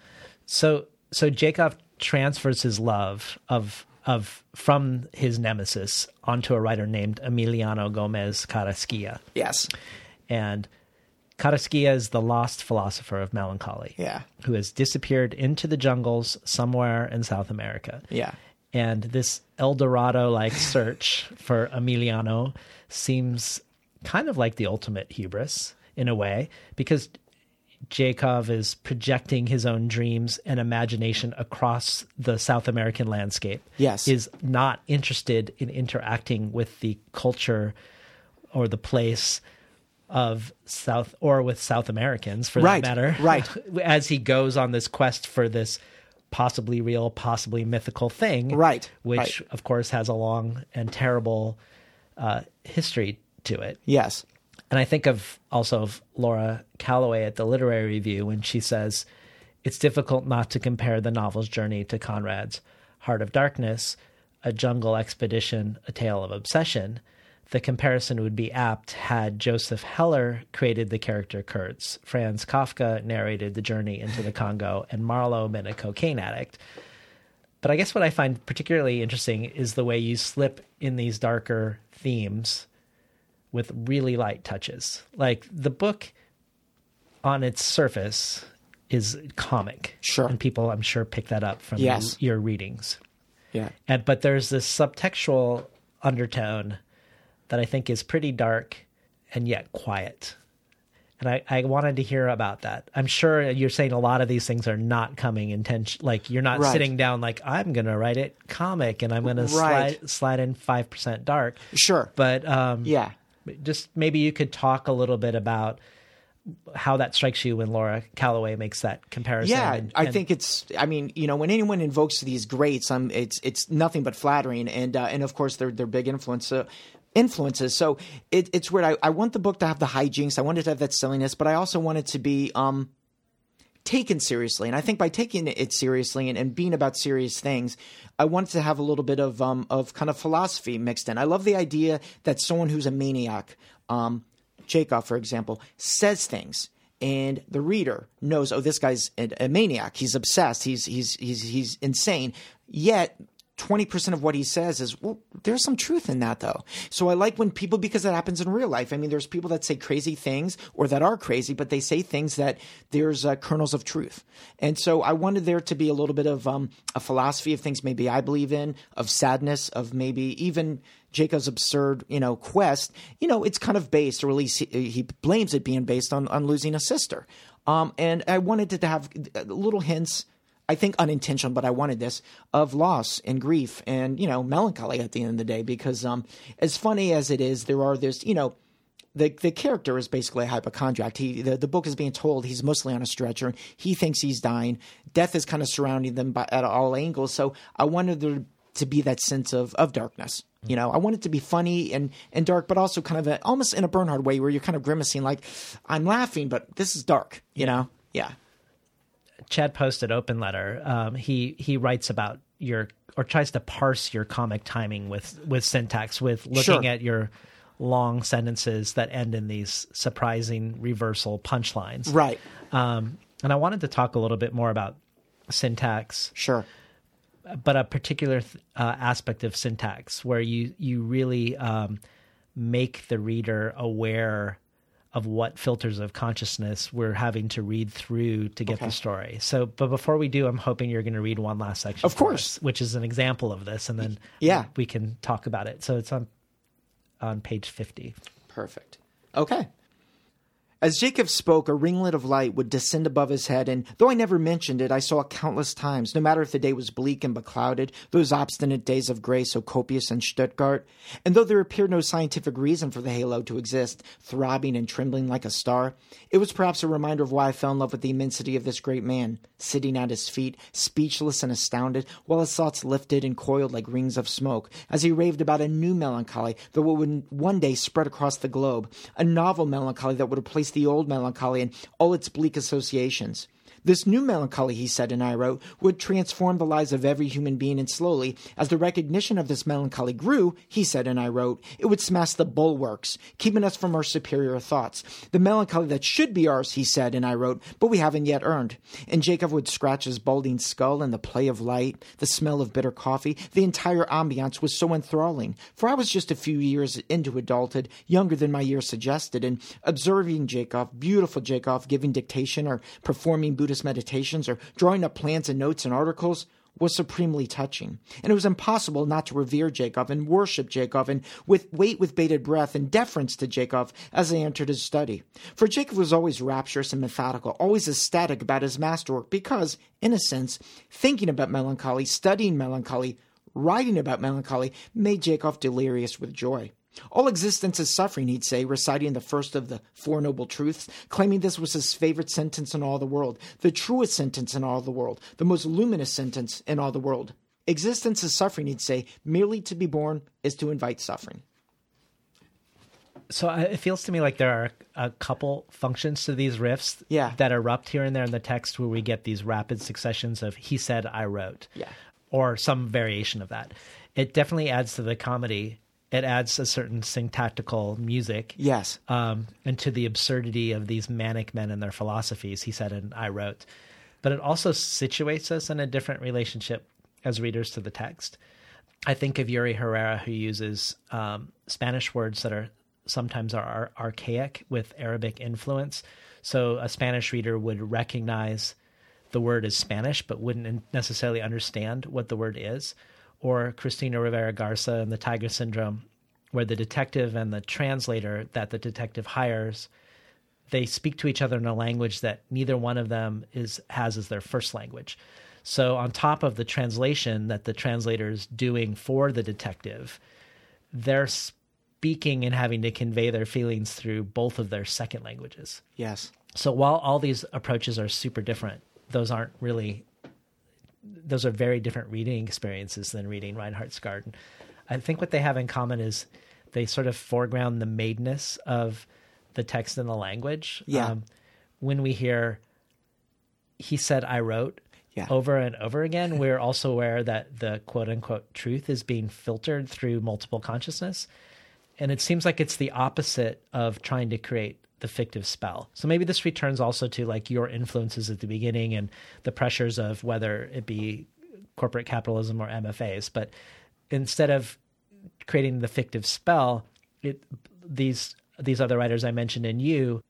So so Jacob transfers his love of of from his nemesis onto a writer named Emiliano Gomez Carrasquilla. Yes. And Carrasquilla is the lost philosopher of melancholy. Yeah. Who has disappeared into the jungles somewhere in South America. Yeah. And this El Dorado like search for Emiliano seems kind of like the ultimate hubris in a way, because Jacob is projecting his own dreams and imagination across the South American landscape. Yes. Is not interested in interacting with the culture or the place of South or with South Americans for Right, that matter. right. As he goes on this quest for this possibly real, possibly mythical thing. Right, Which right. of course has a long and terrible uh, history to it. Yes. And I think of also of Laura Calloway at the Literary Review when she says, It's difficult not to compare the novel's journey to Conrad's Heart of Darkness, a jungle expedition, a tale of obsession. The comparison would be apt had Joseph Heller created the character Kurtz, Franz Kafka narrated the journey into the Congo, and Marlowe been a cocaine addict. But I guess what I find particularly interesting is the way you slip in these darker themes with really light touches. Like the book on its surface is comic. Sure. And people I'm sure pick that up from Yes. your readings. Yeah. And but there's this subtextual undertone that I think is pretty dark and yet quiet. And I, I wanted to hear about that. I'm sure you're saying a lot of these things are not coming intention like you're not Right. sitting down like I'm gonna write it comic and I'm gonna slide slide in five percent dark. Sure. But um Yeah. Just maybe you could talk a little bit about how that strikes you when Laura Calloway makes that comparison. Yeah, and- I think it's. I mean, you know, when anyone invokes these greats, um, it's it's nothing but flattering, and uh, and of course they're they're big influence. Uh, influences so it, it's weird I, I want the book to have the hijinks i want it to have that silliness but i also want it to be um taken seriously and i think by taking it seriously and, and being about serious things i want it to have a little bit of um of kind of philosophy mixed in i love the idea that someone who's a maniac um for example, says things, and the reader knows, oh, this guy's a, a maniac. He's obsessed. He's he's he's he's insane. Yet. 20% of what he says is, well, there's some truth in that though. So I like when people, because that happens in real life. I mean, there's people that say crazy things or that are crazy, but they say things that there's uh, kernels of truth. And so I wanted there to be a little bit of um, a philosophy of things maybe I believe in, of sadness, of maybe even Jacob's absurd, you know, quest, you know, it's kind of based, or at least he, he blames it being based on, on losing a sister. Um, and I wanted to have uh, little hints, I think unintentional, but I wanted this, of loss and grief and, you know, melancholy at the end of the day, because um, as funny as it is, there are this, you know, the the character is basically a hypochondriac. He the, the book is being told he's mostly on a stretcher. He thinks he's dying. Death is kind of surrounding them by, at all angles. So I wanted there to be that sense of of darkness. You know, I want it to be funny and and dark, but also kind of a, almost in a Bernhard way, where you're kind of grimacing, like I'm laughing, but this is dark. You know, yeah. Chad posted open letter. Um, he he writes about your or tries to parse your comic timing with with syntax, with looking Sure. at your long sentences that end in these surprising reversal punchlines. Right. Um, and I wanted to talk a little bit more about syntax. Sure. But a particular th- uh, aspect of syntax where you you really um, make the reader aware of what filters of consciousness we're having to read through to get Okay. the story. So, but before we do, I'm hoping you're going to read one last section, Of course. us, which is an example of this, and then Yeah. we can talk about it. So it's on on page 50. Perfect. Okay. As Jacob spoke, a ringlet of light would descend above his head, and though I never mentioned it, I saw it countless times, no matter if the day was bleak and beclouded, those obstinate days of gray so copious in Stuttgart. And though there appeared no scientific reason for the halo to exist, throbbing and trembling like a star, it was perhaps a reminder of why I fell in love with the immensity of this great man, sitting at his feet, speechless and astounded, while his thoughts lifted and coiled like rings of smoke, as he raved about a new melancholy that would one day spread across the globe, a novel melancholy that would replace the old melancholy and all its bleak associations. This new melancholy, he said, and I wrote, would transform the lives of every human being, and slowly, as the recognition of this melancholy grew, he said, and I wrote, it would smash the bulwarks, keeping us from our superior thoughts. The melancholy that should be ours, he said, and I wrote, but we haven't yet earned. And Jacob would scratch his balding skull, and the play of light, the smell of bitter coffee, the entire ambiance was so enthralling. For I was just a few years into adulthood, younger than my years suggested, and observing Jacob, beautiful Jacob, giving dictation or performing Buddhist meditations or drawing up plans and notes and articles, was supremely touching, and it was impossible not to revere Jacob and worship Jacob and with wait with bated breath and deference to Jacob as they entered his study. For Jacob was always rapturous and methodical, always ecstatic about his masterwork because, in a sense, thinking about melancholy, studying melancholy, writing about melancholy made Jacob delirious with joy. All existence is suffering, he'd say, reciting the first of the Four Noble Truths, claiming this was his favorite sentence in all the world, the truest sentence in all the world, the most luminous sentence in all the world. Existence is suffering, he'd say. Merely to be born is to invite suffering. So it feels to me like there are a couple functions to these riffs Yeah. that erupt here and there in the text where we get these rapid successions of he said, I wrote. Yeah. Or some variation of that. It definitely adds to the comedy. It adds a certain syntactical music. Yes. Um, and to the absurdity of these manic men and their philosophies, he said, and I wrote. But it also situates us in a different relationship as readers to the text. I think of Yuri Herrera, who uses um, Spanish words that are sometimes are ar- archaic with Arabic influence. So a Spanish reader would recognize the word as Spanish, but wouldn't necessarily understand what the word is. Or Cristina Rivera Garza and the Taiga Syndrome, where the detective and the translator that the detective hires they speak to each other in a language that neither one of them is has as their first language. So on top of the translation that the translator is doing for the detective, they're speaking and having to convey their feelings through both of their second languages. Yes. So while all these approaches are super different, those aren't really those are very different reading experiences than reading Reinhardt's Garden. I think what they have in common is they sort of foreground the madeness of the text and the language. Um, Yeah. when we hear he said I wrote Yeah. over and over again, we're also aware that the quote unquote truth is being filtered through multiple consciousness. And it seems like it's the opposite of trying to create the fictive spell. So maybe this returns also to like your influences at the beginning and the pressures of whether it be corporate capitalism or MFAs. But instead of creating the fictive spell, it these these other writers I mentioned in you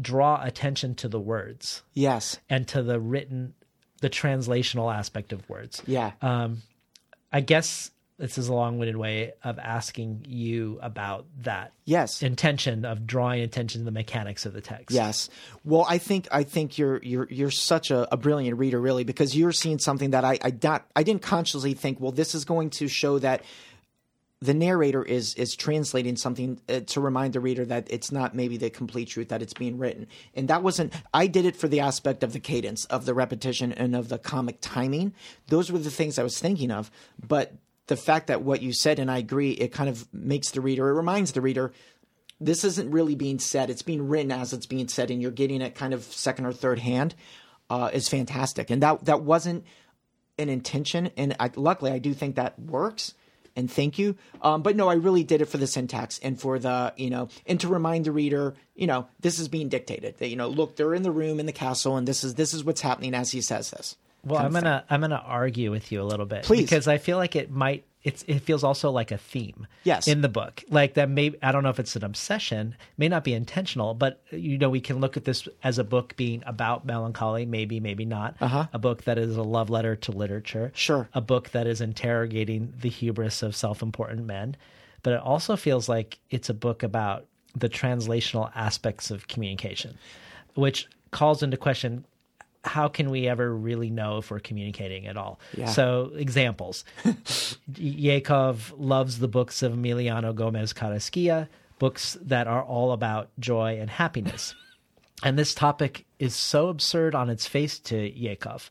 draw attention to the words Yes. and to the written the translational aspect of words. Yeah. Um, I guess this is a long-winded way of asking you about that Yes. intention of drawing attention to the mechanics of the text. Yes. Well, I think I think you're you're you're such a, a brilliant reader, really, because you're seeing something that I I not I didn't consciously think. Well, this is going to show that the narrator is is translating something uh, to remind the reader that it's not maybe the complete truth that it's being written and that wasn't i did it for the aspect of the cadence of the repetition and of the comic timing those were the things i was thinking of but the fact that what you said and i agree it kind of makes the reader it reminds the reader this isn't really being said. It's being written as it's being said and you're getting it kind of second or third hand uh, is fantastic. And that that wasn't an intention and I, luckily i do think that works and thank you. Um, but no i really did it for the syntax and for the you know and to remind the reader you know this is being dictated. That you know look they're in the room in the castle and this is this is what's happening as he says this Well, I'm gonna I'm gonna argue with you a little bit, Please. because I feel like it might. It's it feels also like a theme. Yes. in the book, like that. May I don't know if it's an obsession, may not be intentional, but you know we can look at this as a book being about melancholy, maybe, maybe not. Uh-huh. A book that is a love letter to literature. Sure. A book that is interrogating the hubris of self-important men, but it also feels like it's a book about the translational aspects of communication, which calls into question how can we ever really know if we're communicating at all? Yeah. So, examples Yakov loves the books of Emiliano Gomez Carrasquilla, books that are all about joy and happiness. and this topic is so absurd on its face to Yakov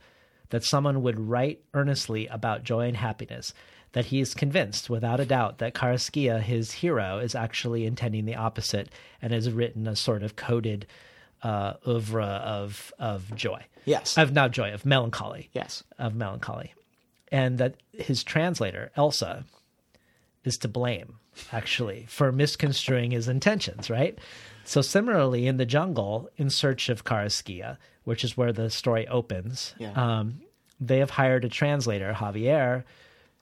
that someone would write earnestly about joy and happiness that he is convinced without a doubt that Carrasquilla, his hero, is actually intending the opposite and has written a sort of coded uh, oeuvre of of joy. Yes. Of not joy, of melancholy. Yes. Of melancholy. And that his translator, Elsa, is to blame, actually, for misconstruing his intentions, right? So similarly, in the jungle, in search of Carrasquilla, which is where the story opens, Yeah. um, they have hired a translator, Javier,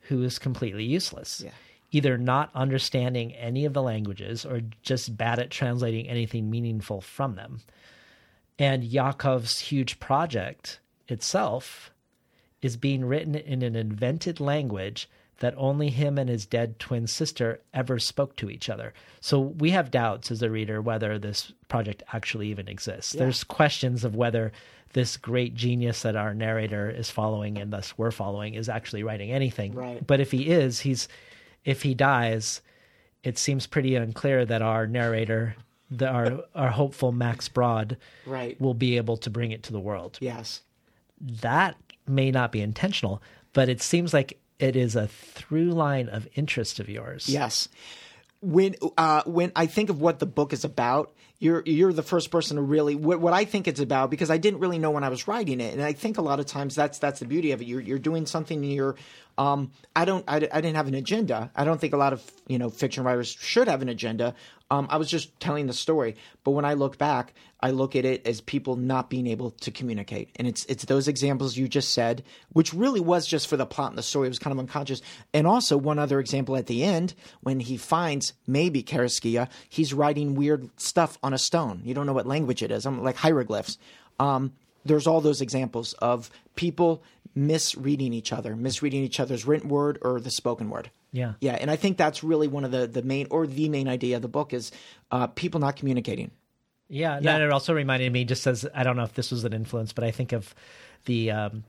who is completely useless. Yeah. Either not understanding any of the languages or just bad at translating anything meaningful from them. And Yakov's huge project itself is being written in an invented language that only him and his dead twin sister ever spoke to each other. So we have doubts as a reader whether this project actually even exists. Yeah. There's questions of whether this great genius that our narrator is following and thus we're following is actually writing anything. Right. But if he is, he's if he dies, it seems pretty unclear that our narrator, the, our our hopeful Max Brod, Right. will be able to bring it to the world. Yes. That may not be intentional, but it seems like it is a through line of interest of yours. Yes. When uh, when I think of what the book is about, you're you're the first person to really what, what I think it's about because I didn't really know when I was writing it, and I think a lot of times that's that's the beauty of it. You're you're doing something and you're um, I don't I, I didn't have an agenda. I don't think a lot of you know fiction writers should have an agenda. Um, I was just telling the story, but when I look back, I look at it as people not being able to communicate, and it's it's those examples you just said, which really was just for the plot and the story. It was kind of unconscious, and also one other example at the end when he finds maybe Carrasquilla, he's writing weird stuff on a stone. You don't know what language it is. I'm like hieroglyphs. Um, there's all those examples of people misreading each other, misreading each other's written word or the spoken word. Yeah. Yeah, and I think that's really one of the the main or the main idea of the book is uh, people not communicating. Yeah, Yeah. and it also reminded me, just as I don't know if this was an influence, but I think of the um,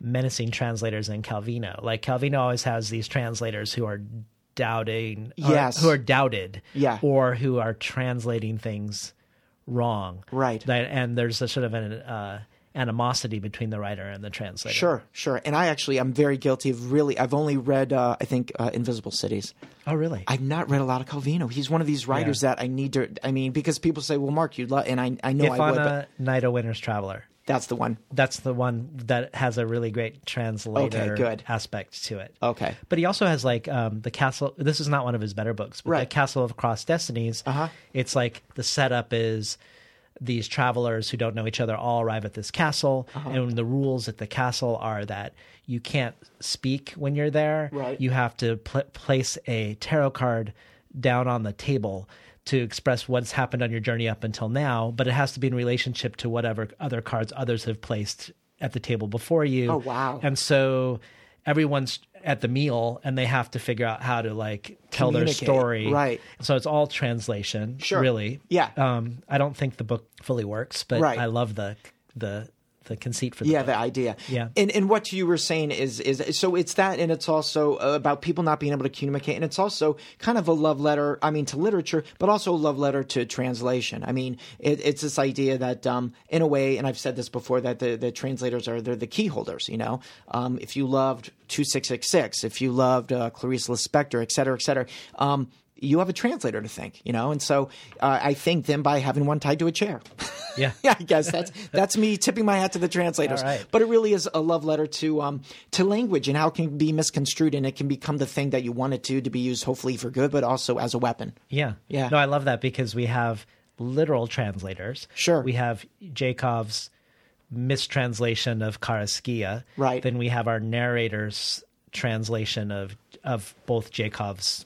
menacing translators in Calvino. Like Calvino always has these translators who are doubting, Yes. who are doubted, Yeah. or who are translating things wrong, Right. That, and there's a sort of an uh, animosity between the writer and the translator. Sure, sure. And I actually I'm very guilty of really I've only read uh, I think uh, Invisible Cities. Oh, really? I've not read a lot of Calvino. He's one of these writers that I need to. I mean, because people say, "Well, Mark, you'd love," and I I know I would. But Ifana, Night of Winter's Traveler. that's the one. That's the one that has a really great translator Okay, good. aspect to it. Okay. But he also has like um, the castle. This is not one of his better books, but the Right. Castle of Cross Destinies. Uh-huh. It's like the setup is these travelers who don't know each other all arrive at this castle, Uh-huh. and the rules at the castle are that you can't speak when you're there. Right. You have to pl- place a tarot card down on the table to express what's happened on your journey up until now, but it has to be in relationship to whatever other cards others have placed at the table before you. Oh, wow. And so everyone's at the meal and they have to figure out how to like tell their story. Right. So it's all translation. Sure. Really. Yeah. Um, I don't think the book fully works, but Right. I love the the the conceit for the yeah, book. the idea. Yeah. And and what you were saying is is so it's that, and it's also about people not being able to communicate, and it's also kind of a love letter. I mean, to literature, but also a love letter to translation. I mean, it, it's this idea that, um, in a way, and I've said this before, that the the translators are they're the key holders. You know, um, if you loved two six six six, if you loved uh, Clarice Lispector, et cetera, et cetera. Um, you have a translator to thank, you know, and so uh, I thank them by having one tied to a chair. Yeah. yeah, I guess that's that's me tipping my hat to the translators. Right. But it really is a love letter to um to language and how it can be misconstrued and it can become the thing that you want it to to be used hopefully for good, but also as a weapon. Yeah. Yeah. No, I love that because we have literal translators. Sure. We have Jacob's mistranslation of Carrasquilla. Right. Then we have our narrator's translation of of both Jacob's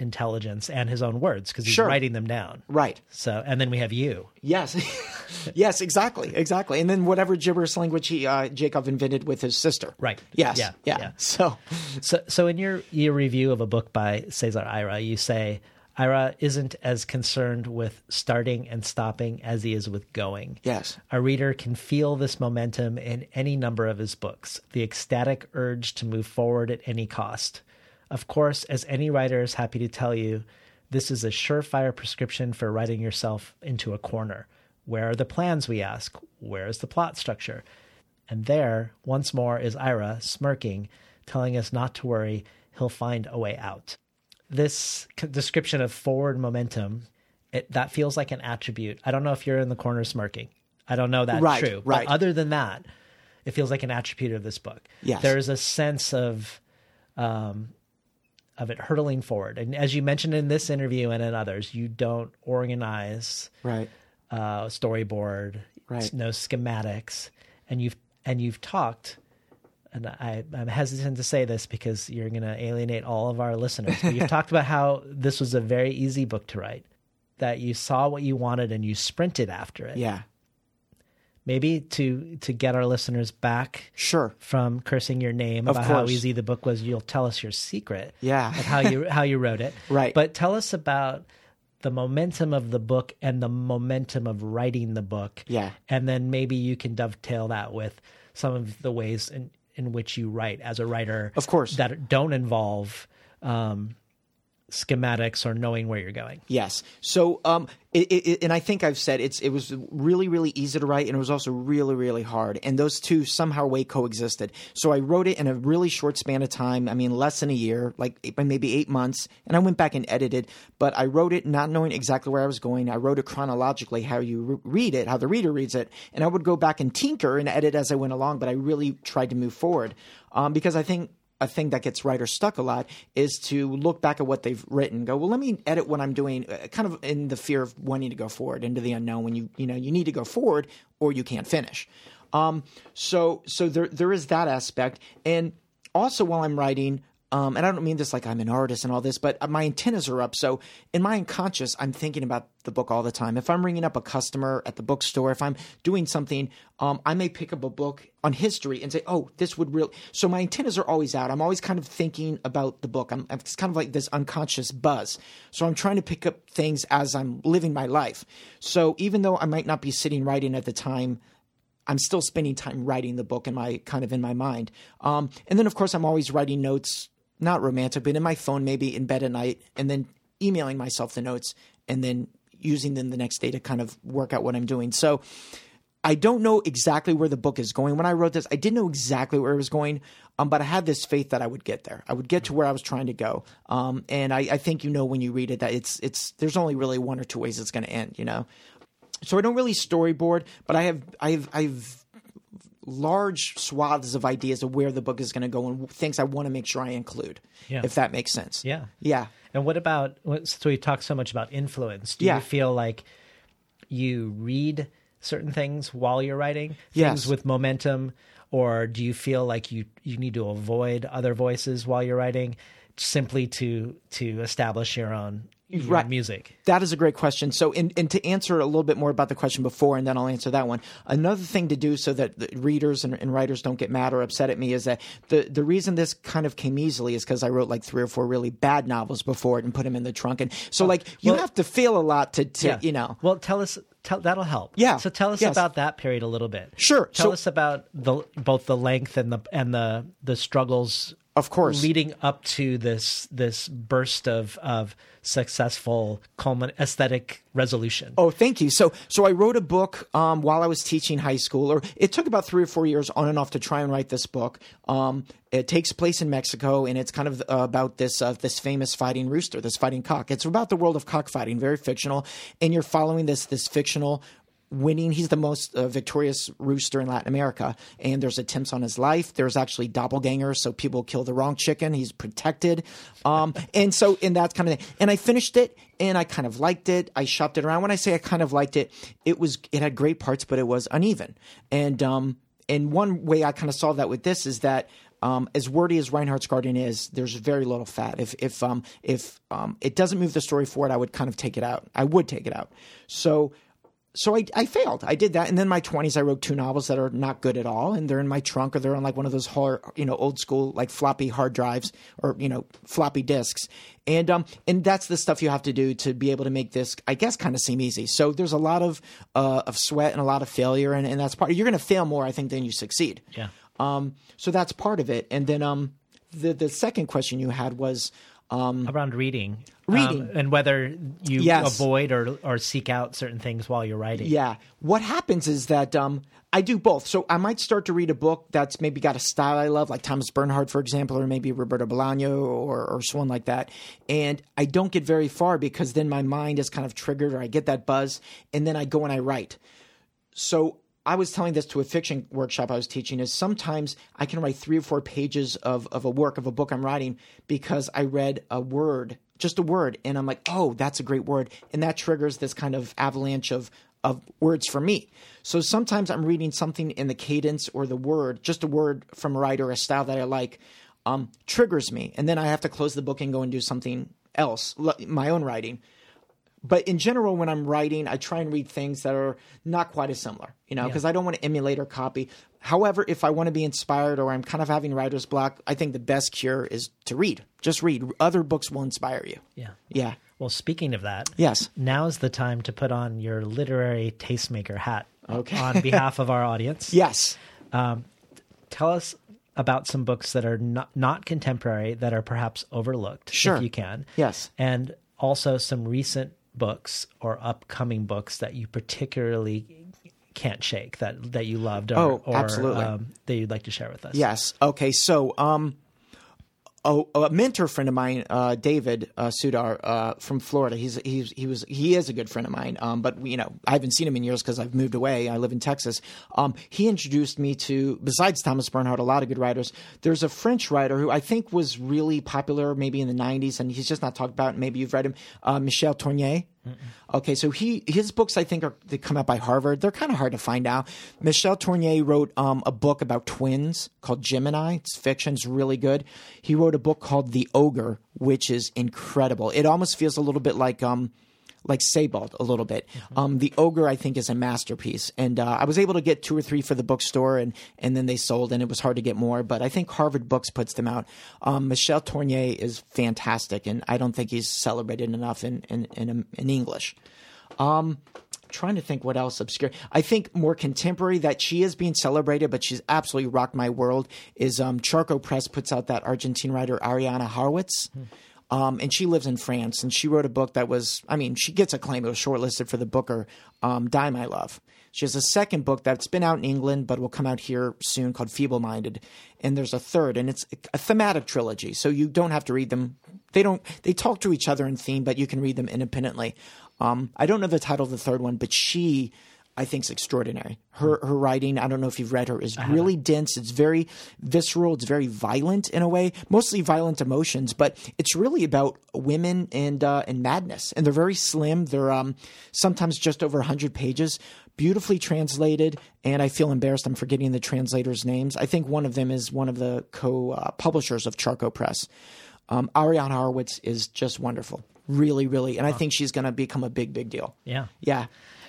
intelligence and his own words because he's Sure. writing them down. Right. So, and then we have you. Yes, yes, exactly, exactly. And then whatever gibberish language he uh, Jacob invented with his sister. Right. Yes. Yeah, Yeah. yeah. So So, so in your your review of a book by Cesar Aira, you say Aira isn't as concerned with starting and stopping as he is with going. yes, A reader can feel this momentum in any number of his books, the ecstatic urge to move forward at any cost. Of course, as any writer is happy to tell you, this is a surefire prescription for writing yourself into a corner. Where are the plans, we ask? Where is the plot structure? And there, once more, is Aira smirking, telling us not to worry, he'll find a way out. This c- description of forward momentum, it, that feels like an attribute. I don't know if you're in the corner smirking. I don't know that's Right, true. right. But other than that, it feels like an attribute of this book. Yes. There's a sense of um, of it hurtling forward. And as you mentioned in this interview and in others, you don't organize right. uh, storyboard, Right. no schematics, and you've and you've talked. And I, I'm hesitant to say this because you're going to alienate all of our listeners. But you've talked about how this was a very easy book to write, that you saw what you wanted and you sprinted after it. Yeah. Maybe to to get our listeners back Sure. from cursing your name Of about how easy the book was, you'll tell us your secret Yeah. of how you how you wrote it. Right. But tell us about the momentum of the book and the momentum of writing the book. Yeah. And then maybe you can dovetail that with some of the ways in, in which you write as a writer. Of course. That don't involve um, schematics or knowing where you're going. Yes. So, um, it, it, and I think I've said it's it was really really easy to write, and it was also really really hard, and those two somehow way coexisted. So I wrote it in a really short span of time. I mean, less than a year, like eight- maybe eight months, and I went back and edited. But I wrote it not knowing exactly where I was going. I wrote it chronologically, how you re- read it, how the reader reads it, and I would go back and tinker and edit as I went along. But I really tried to move forward um, because I think a thing that gets writers stuck a lot is to look back at what they've written go well let me edit what i'm doing uh, kind of in the fear of wanting to go forward into the unknown when you you know you need to go forward or you can't finish. Um so so there there is that aspect. And also while i'm writing um, and I don't mean this like I'm an artist and all this, but my antennas are up. So in my unconscious, I'm thinking about the book all the time. If I'm ringing up a customer at the bookstore, if I'm doing something, um, I may pick up a book on history and say, "Oh, this would really." So my antennas are always out. I'm always kind of thinking about the book. I'm it's kind of like this unconscious buzz. So I'm trying to pick up things as I'm living my life. So even though I might not be sitting writing at the time I'm still spending time writing the book in my kind of in my mind. Um, and then of course I'm always writing notes, not romantic, but in my phone, maybe in bed at night, and then emailing myself the notes, and then using them the next day to kind of work out what I'm doing. So I don't know exactly where the book is going. When I wrote this, I didn't know exactly where it was going, um, but I had this faith that I would get there. I would get to where I was trying to go. Um, and I, I think you know when you read it that it's it's there's only really one or two ways it's going to end. You know, so I don't really storyboard, but I have I have I've large swaths of ideas of where the book is going to go and things I want to make sure I include. Yeah. If that makes sense. Yeah. Yeah. And what about so we talk so much about influence? Do Yeah. you feel like you read certain things while you're writing, Yes. things with momentum, or do you feel like you you need to avoid other voices while you're writing, simply to to establish your own your Right. music? That is a great question. So, and, and to answer a little bit more about the question before, and then I'll answer that one. Another thing to do so that the readers and, and writers don't get mad or upset at me is that the the reason this kind of came easily is because I wrote like three or four really bad novels before it and put them in the trunk, and so like you well- have to feel a lot to, to you know. Well, tell us. Tell, that'll help. Yeah. So tell us Yes. about that period a little bit. Sure. Tell So- us about the both the length and the and the the struggles. Of course. leading up to this this burst of of successful culmin- aesthetic resolution. Oh, thank you. So, so I wrote a book um, while I was teaching high school, or it took about three or four years on and off to try and write this book. Um, it takes place in Mexico, and it's kind of uh, about this uh, this famous fighting rooster, this fighting cock. It's about the world of cockfighting, very fictional, and you're following this this fictional winning. He's the most uh, victorious rooster in Latin America, and there's attempts on his life. There's actually doppelgangers, so people kill the wrong chicken. He's protected, um, and so in that kind of thing. And I finished it, and I kind of liked it. I shopped it around. When I say I kind of liked it, it was it had great parts, but it was uneven. And um, and one way I kind of saw that with this is that. Um, as wordy as Reinhardt's Garden is, there's very little fat. If if um, if um, it doesn't move the story forward, I would kind of take it out. I would take it out. So so I, I failed. I did that, and then in my twenties, I wrote two novels that are not good at all, and they're in my trunk or they're on like one of those hard, you know, old school like floppy hard drives or you know floppy disks, and um and that's the stuff you have to do to be able to make this, I guess, kind of seem easy. So there's a lot of uh, of sweat and a lot of failure, and, and that's part. You're going to fail more, I think, than you succeed. Yeah. Um. So that's part of it, and then um, the the second question you had was um around reading, Reading. um, and whether you Yes. avoid or or seek out certain things while you're writing. Yeah. What happens is that um, I do both. So I might start to read a book that's maybe got a style I love, like Thomas Bernhard, for example, or maybe Roberto Bolaño or, or someone like that. And I don't get very far because then my mind is kind of triggered or I get that buzz and then I go and I write. So I was telling this to a fiction workshop I was teaching is sometimes I can write three or four pages of, of a work of a book I'm writing because I read a word, just a word, and I'm like, oh, that's a great word. And that triggers this kind of avalanche of of words for me. So sometimes I'm reading something in the cadence or the word, just a word from a writer, a style that I like, um, triggers me. And then I have to close the book and go and do something else, my own writing but in general, when I'm writing, I try and read things that are not quite as similar, you know, because I don't want to emulate or copy. However, if I want to be inspired or I'm kind of having writer's block, I think the best cure is to read. Just read. Other books will inspire you. Yeah. Yeah. Well, speaking of that, Yes. now's the time to put on your literary tastemaker hat Okay. on behalf of our audience. Yes. um, Tell us about some books that are not, not contemporary that are perhaps overlooked, Sure. if you can. Yes. And also some recent books or upcoming books that you particularly can't shake that that you loved or, Oh, or absolutely. um, that you'd like to share with us. Yes. Okay. So, um, a, a mentor friend of mine, uh, David uh, Sudar uh, from Florida. He's he's he was he is a good friend of mine. Um, but you know, I haven't seen him in years because I've moved away. I live in Texas. Um, he introduced me to besides Thomas Bernhard, a lot of good writers. There's a French writer who I think was really popular maybe in the '90s, and he's just not talked about. Maybe you've read him, uh, Michel Tournier. Okay, so he his books I think are they come out by Harvard. They're kind of hard to find out. Michel Tournier wrote um, a book about twins called Gemini. It's fiction. It's really good. He wrote a book called The Ogre, which is incredible. It almost feels a little bit like um like Sebald a little bit. Um, the Ogre I think is a masterpiece, and uh, I was able to get two or three for the bookstore, and and then they sold, and it was hard to get more. But I think Harvard Books puts them out. Um, Michel Tournier is fantastic, and I don't think he's celebrated enough in in in, in English trying to think what else obscure. I think more contemporary that she is being celebrated, but she's absolutely rocked my world. Is um, Charco Press puts out that Argentine writer Ariana Harwicz. Um, and she lives in France, and she wrote a book that was, I mean, she gets a claim. It was shortlisted for the Booker, um, Die My Love. She has a second book that's been out in England, but will come out here soon called Feeble Minded. And there's a third, and it's a thematic trilogy. So you don't have to read them. They don't, they talk to each other in theme, but you can read them independently. Um, I don't know the title of the third one, but she, I think, is extraordinary. Her her writing, I don't know if you've read her, is really dense. It's very visceral. It's very violent in a way, mostly violent emotions, but it's really about women and uh, and madness. And they're very slim. They're um, sometimes just over hundred pages, beautifully translated. And I feel embarrassed. I'm forgetting the translators' names. I think one of them is one of the co uh, publishers of Charco Press. Um, Ariana Harwicz is just wonderful. Really, really. And I think she's going to become a big, big deal. Yeah. Yeah.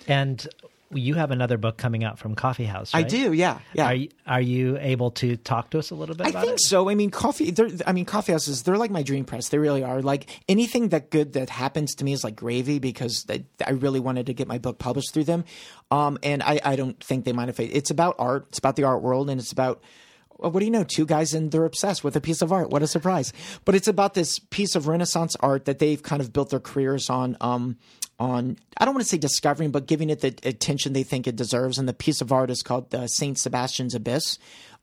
And you have another book coming out from Coffee House, right? I do. Yeah. Yeah. Are you, are you able to talk to us a little bit I about think it? so. I mean, coffee. I mean, coffee houses. They're like my dream press. They really are. Like anything that good that happens to me is like gravy because I, I really wanted to get my book published through them. Um, and I, I don't think they mind if I, it's about art. It's about the art world, and it's about what do you know? Two guys and they're obsessed with a piece of art. What a surprise! But it's about this piece of Renaissance art that they've kind of built their careers on. Um, on I don't want to say discovering, but giving it the attention they think it deserves. And the piece of art is called uh, Saint Sebastian's Abyss.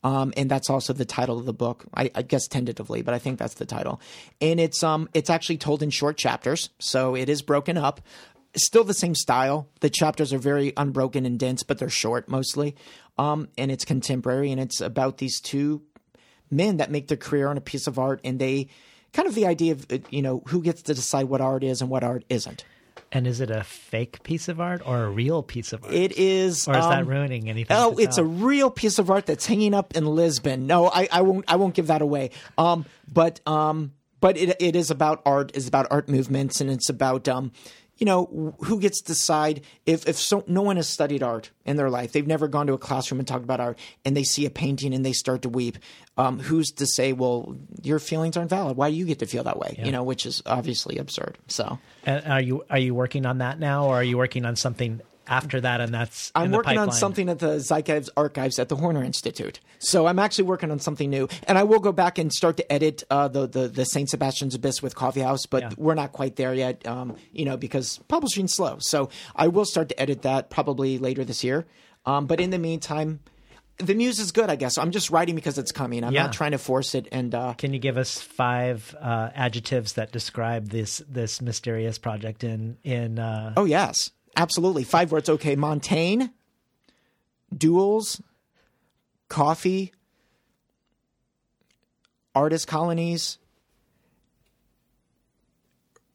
Um, and that's also the title of the book. I, I guess tentatively, but I think that's the title. And it's um it's actually told in short chapters, so it is broken up. Still the same style. The chapters are very unbroken and dense, but they're short mostly. Um, and it's contemporary, and it's about these two men that make their career on a piece of art, and they kind of the idea of uh, you know who gets to decide what art is and what art isn't. And is it a fake piece of art or a real piece of art? It is. or is that um, ruining anything? Oh, it's a real piece of art that's hanging up in Lisbon. No, I, I won't. I won't give that away. Um, but um, but it it is about art. Is about art movements, and it's about um, you know, who gets to decide if if so, no one has studied art in their life, they've never gone to a classroom and talked about art, and they see a painting and they start to weep. Um, who's to say, well, your feelings aren't valid? Why do you get to feel that way? You know, which is obviously absurd. So. And are you are you working on that now, or are you working on something after that? And that's I'm in the working on something at the Zeitgeist Archives at the Horner Institute. So I'm actually working on something new, and I will go back and start to edit uh, the, the the Saint Sebastian's Abyss with Coffee House, but Yeah. we're not quite there yet. Um, you know, because publishing's slow. So I will start to edit that probably later this year. Um, but in the meantime. The muse is good, I guess. I'm just writing because it's coming. I'm Yeah. not trying to force it. And uh, Can you give us five uh, adjectives that describe this this mysterious project in in? Uh, oh yes, absolutely. Five words. Okay, Montaigne, duels, coffee, artist colonies,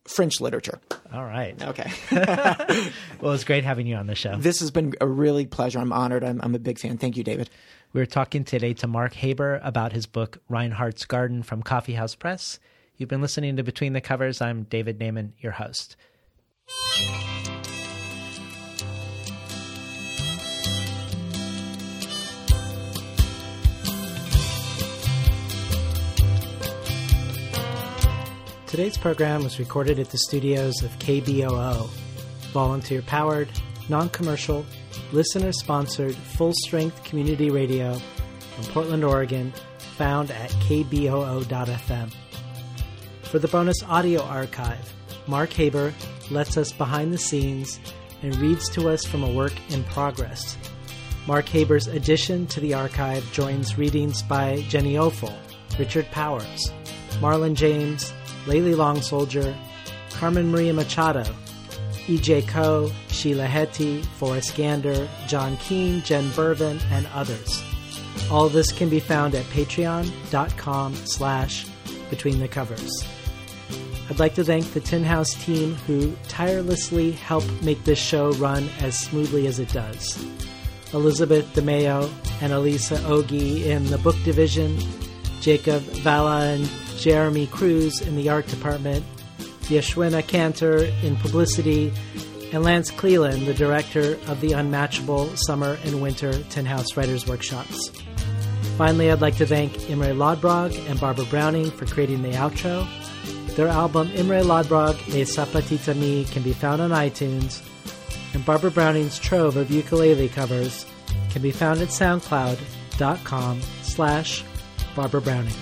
French literature. All right. Okay. Well, it's great having you on the show. this has been a really pleasure. I'm honored. I'm, I'm a big fan. Thank you, David. We're talking today to Mark Haber about his book Reinhardt's Garden from Coffee House Press. You've been listening to Between the Covers. I'm David Naimon, your host. Today's program was recorded at the studios of KBOO, volunteer powered, non commercial, listener sponsored, full strength community radio from Portland, Oregon, found at kboo.fm. For the bonus audio archive, Mark Haber lets us behind the scenes and reads to us from a work in progress. Mark Haber's addition to the archive joins readings by Jenny Offill, Richard Powers, Marlon James, Layli Long Soldier, Carmen Maria Machado, E.J. Koh, Sheila Heti, Forrest Gander, John Keene, Jen Bervin, and others. All this can be found at patreon.com slash between the covers. I'd like to thank the Tin House team who tirelessly help make this show run as smoothly as it does. Elizabeth DeMeo and Alyssa Ogi in the book division, Jakob Vala and Jeremy Cruz in the art department, Yashwina Canter in publicity, and Lance Cleland, the director of the Unmatchable Summer and Winter Tin House Writers Workshops. Finally, I'd like to thank Imre Lodbrog and Barbara Browning for creating the outro. Their album Imre Lodbrog E Sapatita Mi can be found on iTunes, and Barbara Browning's trove of ukulele covers can be found at soundcloud.com slash Barbara Browning.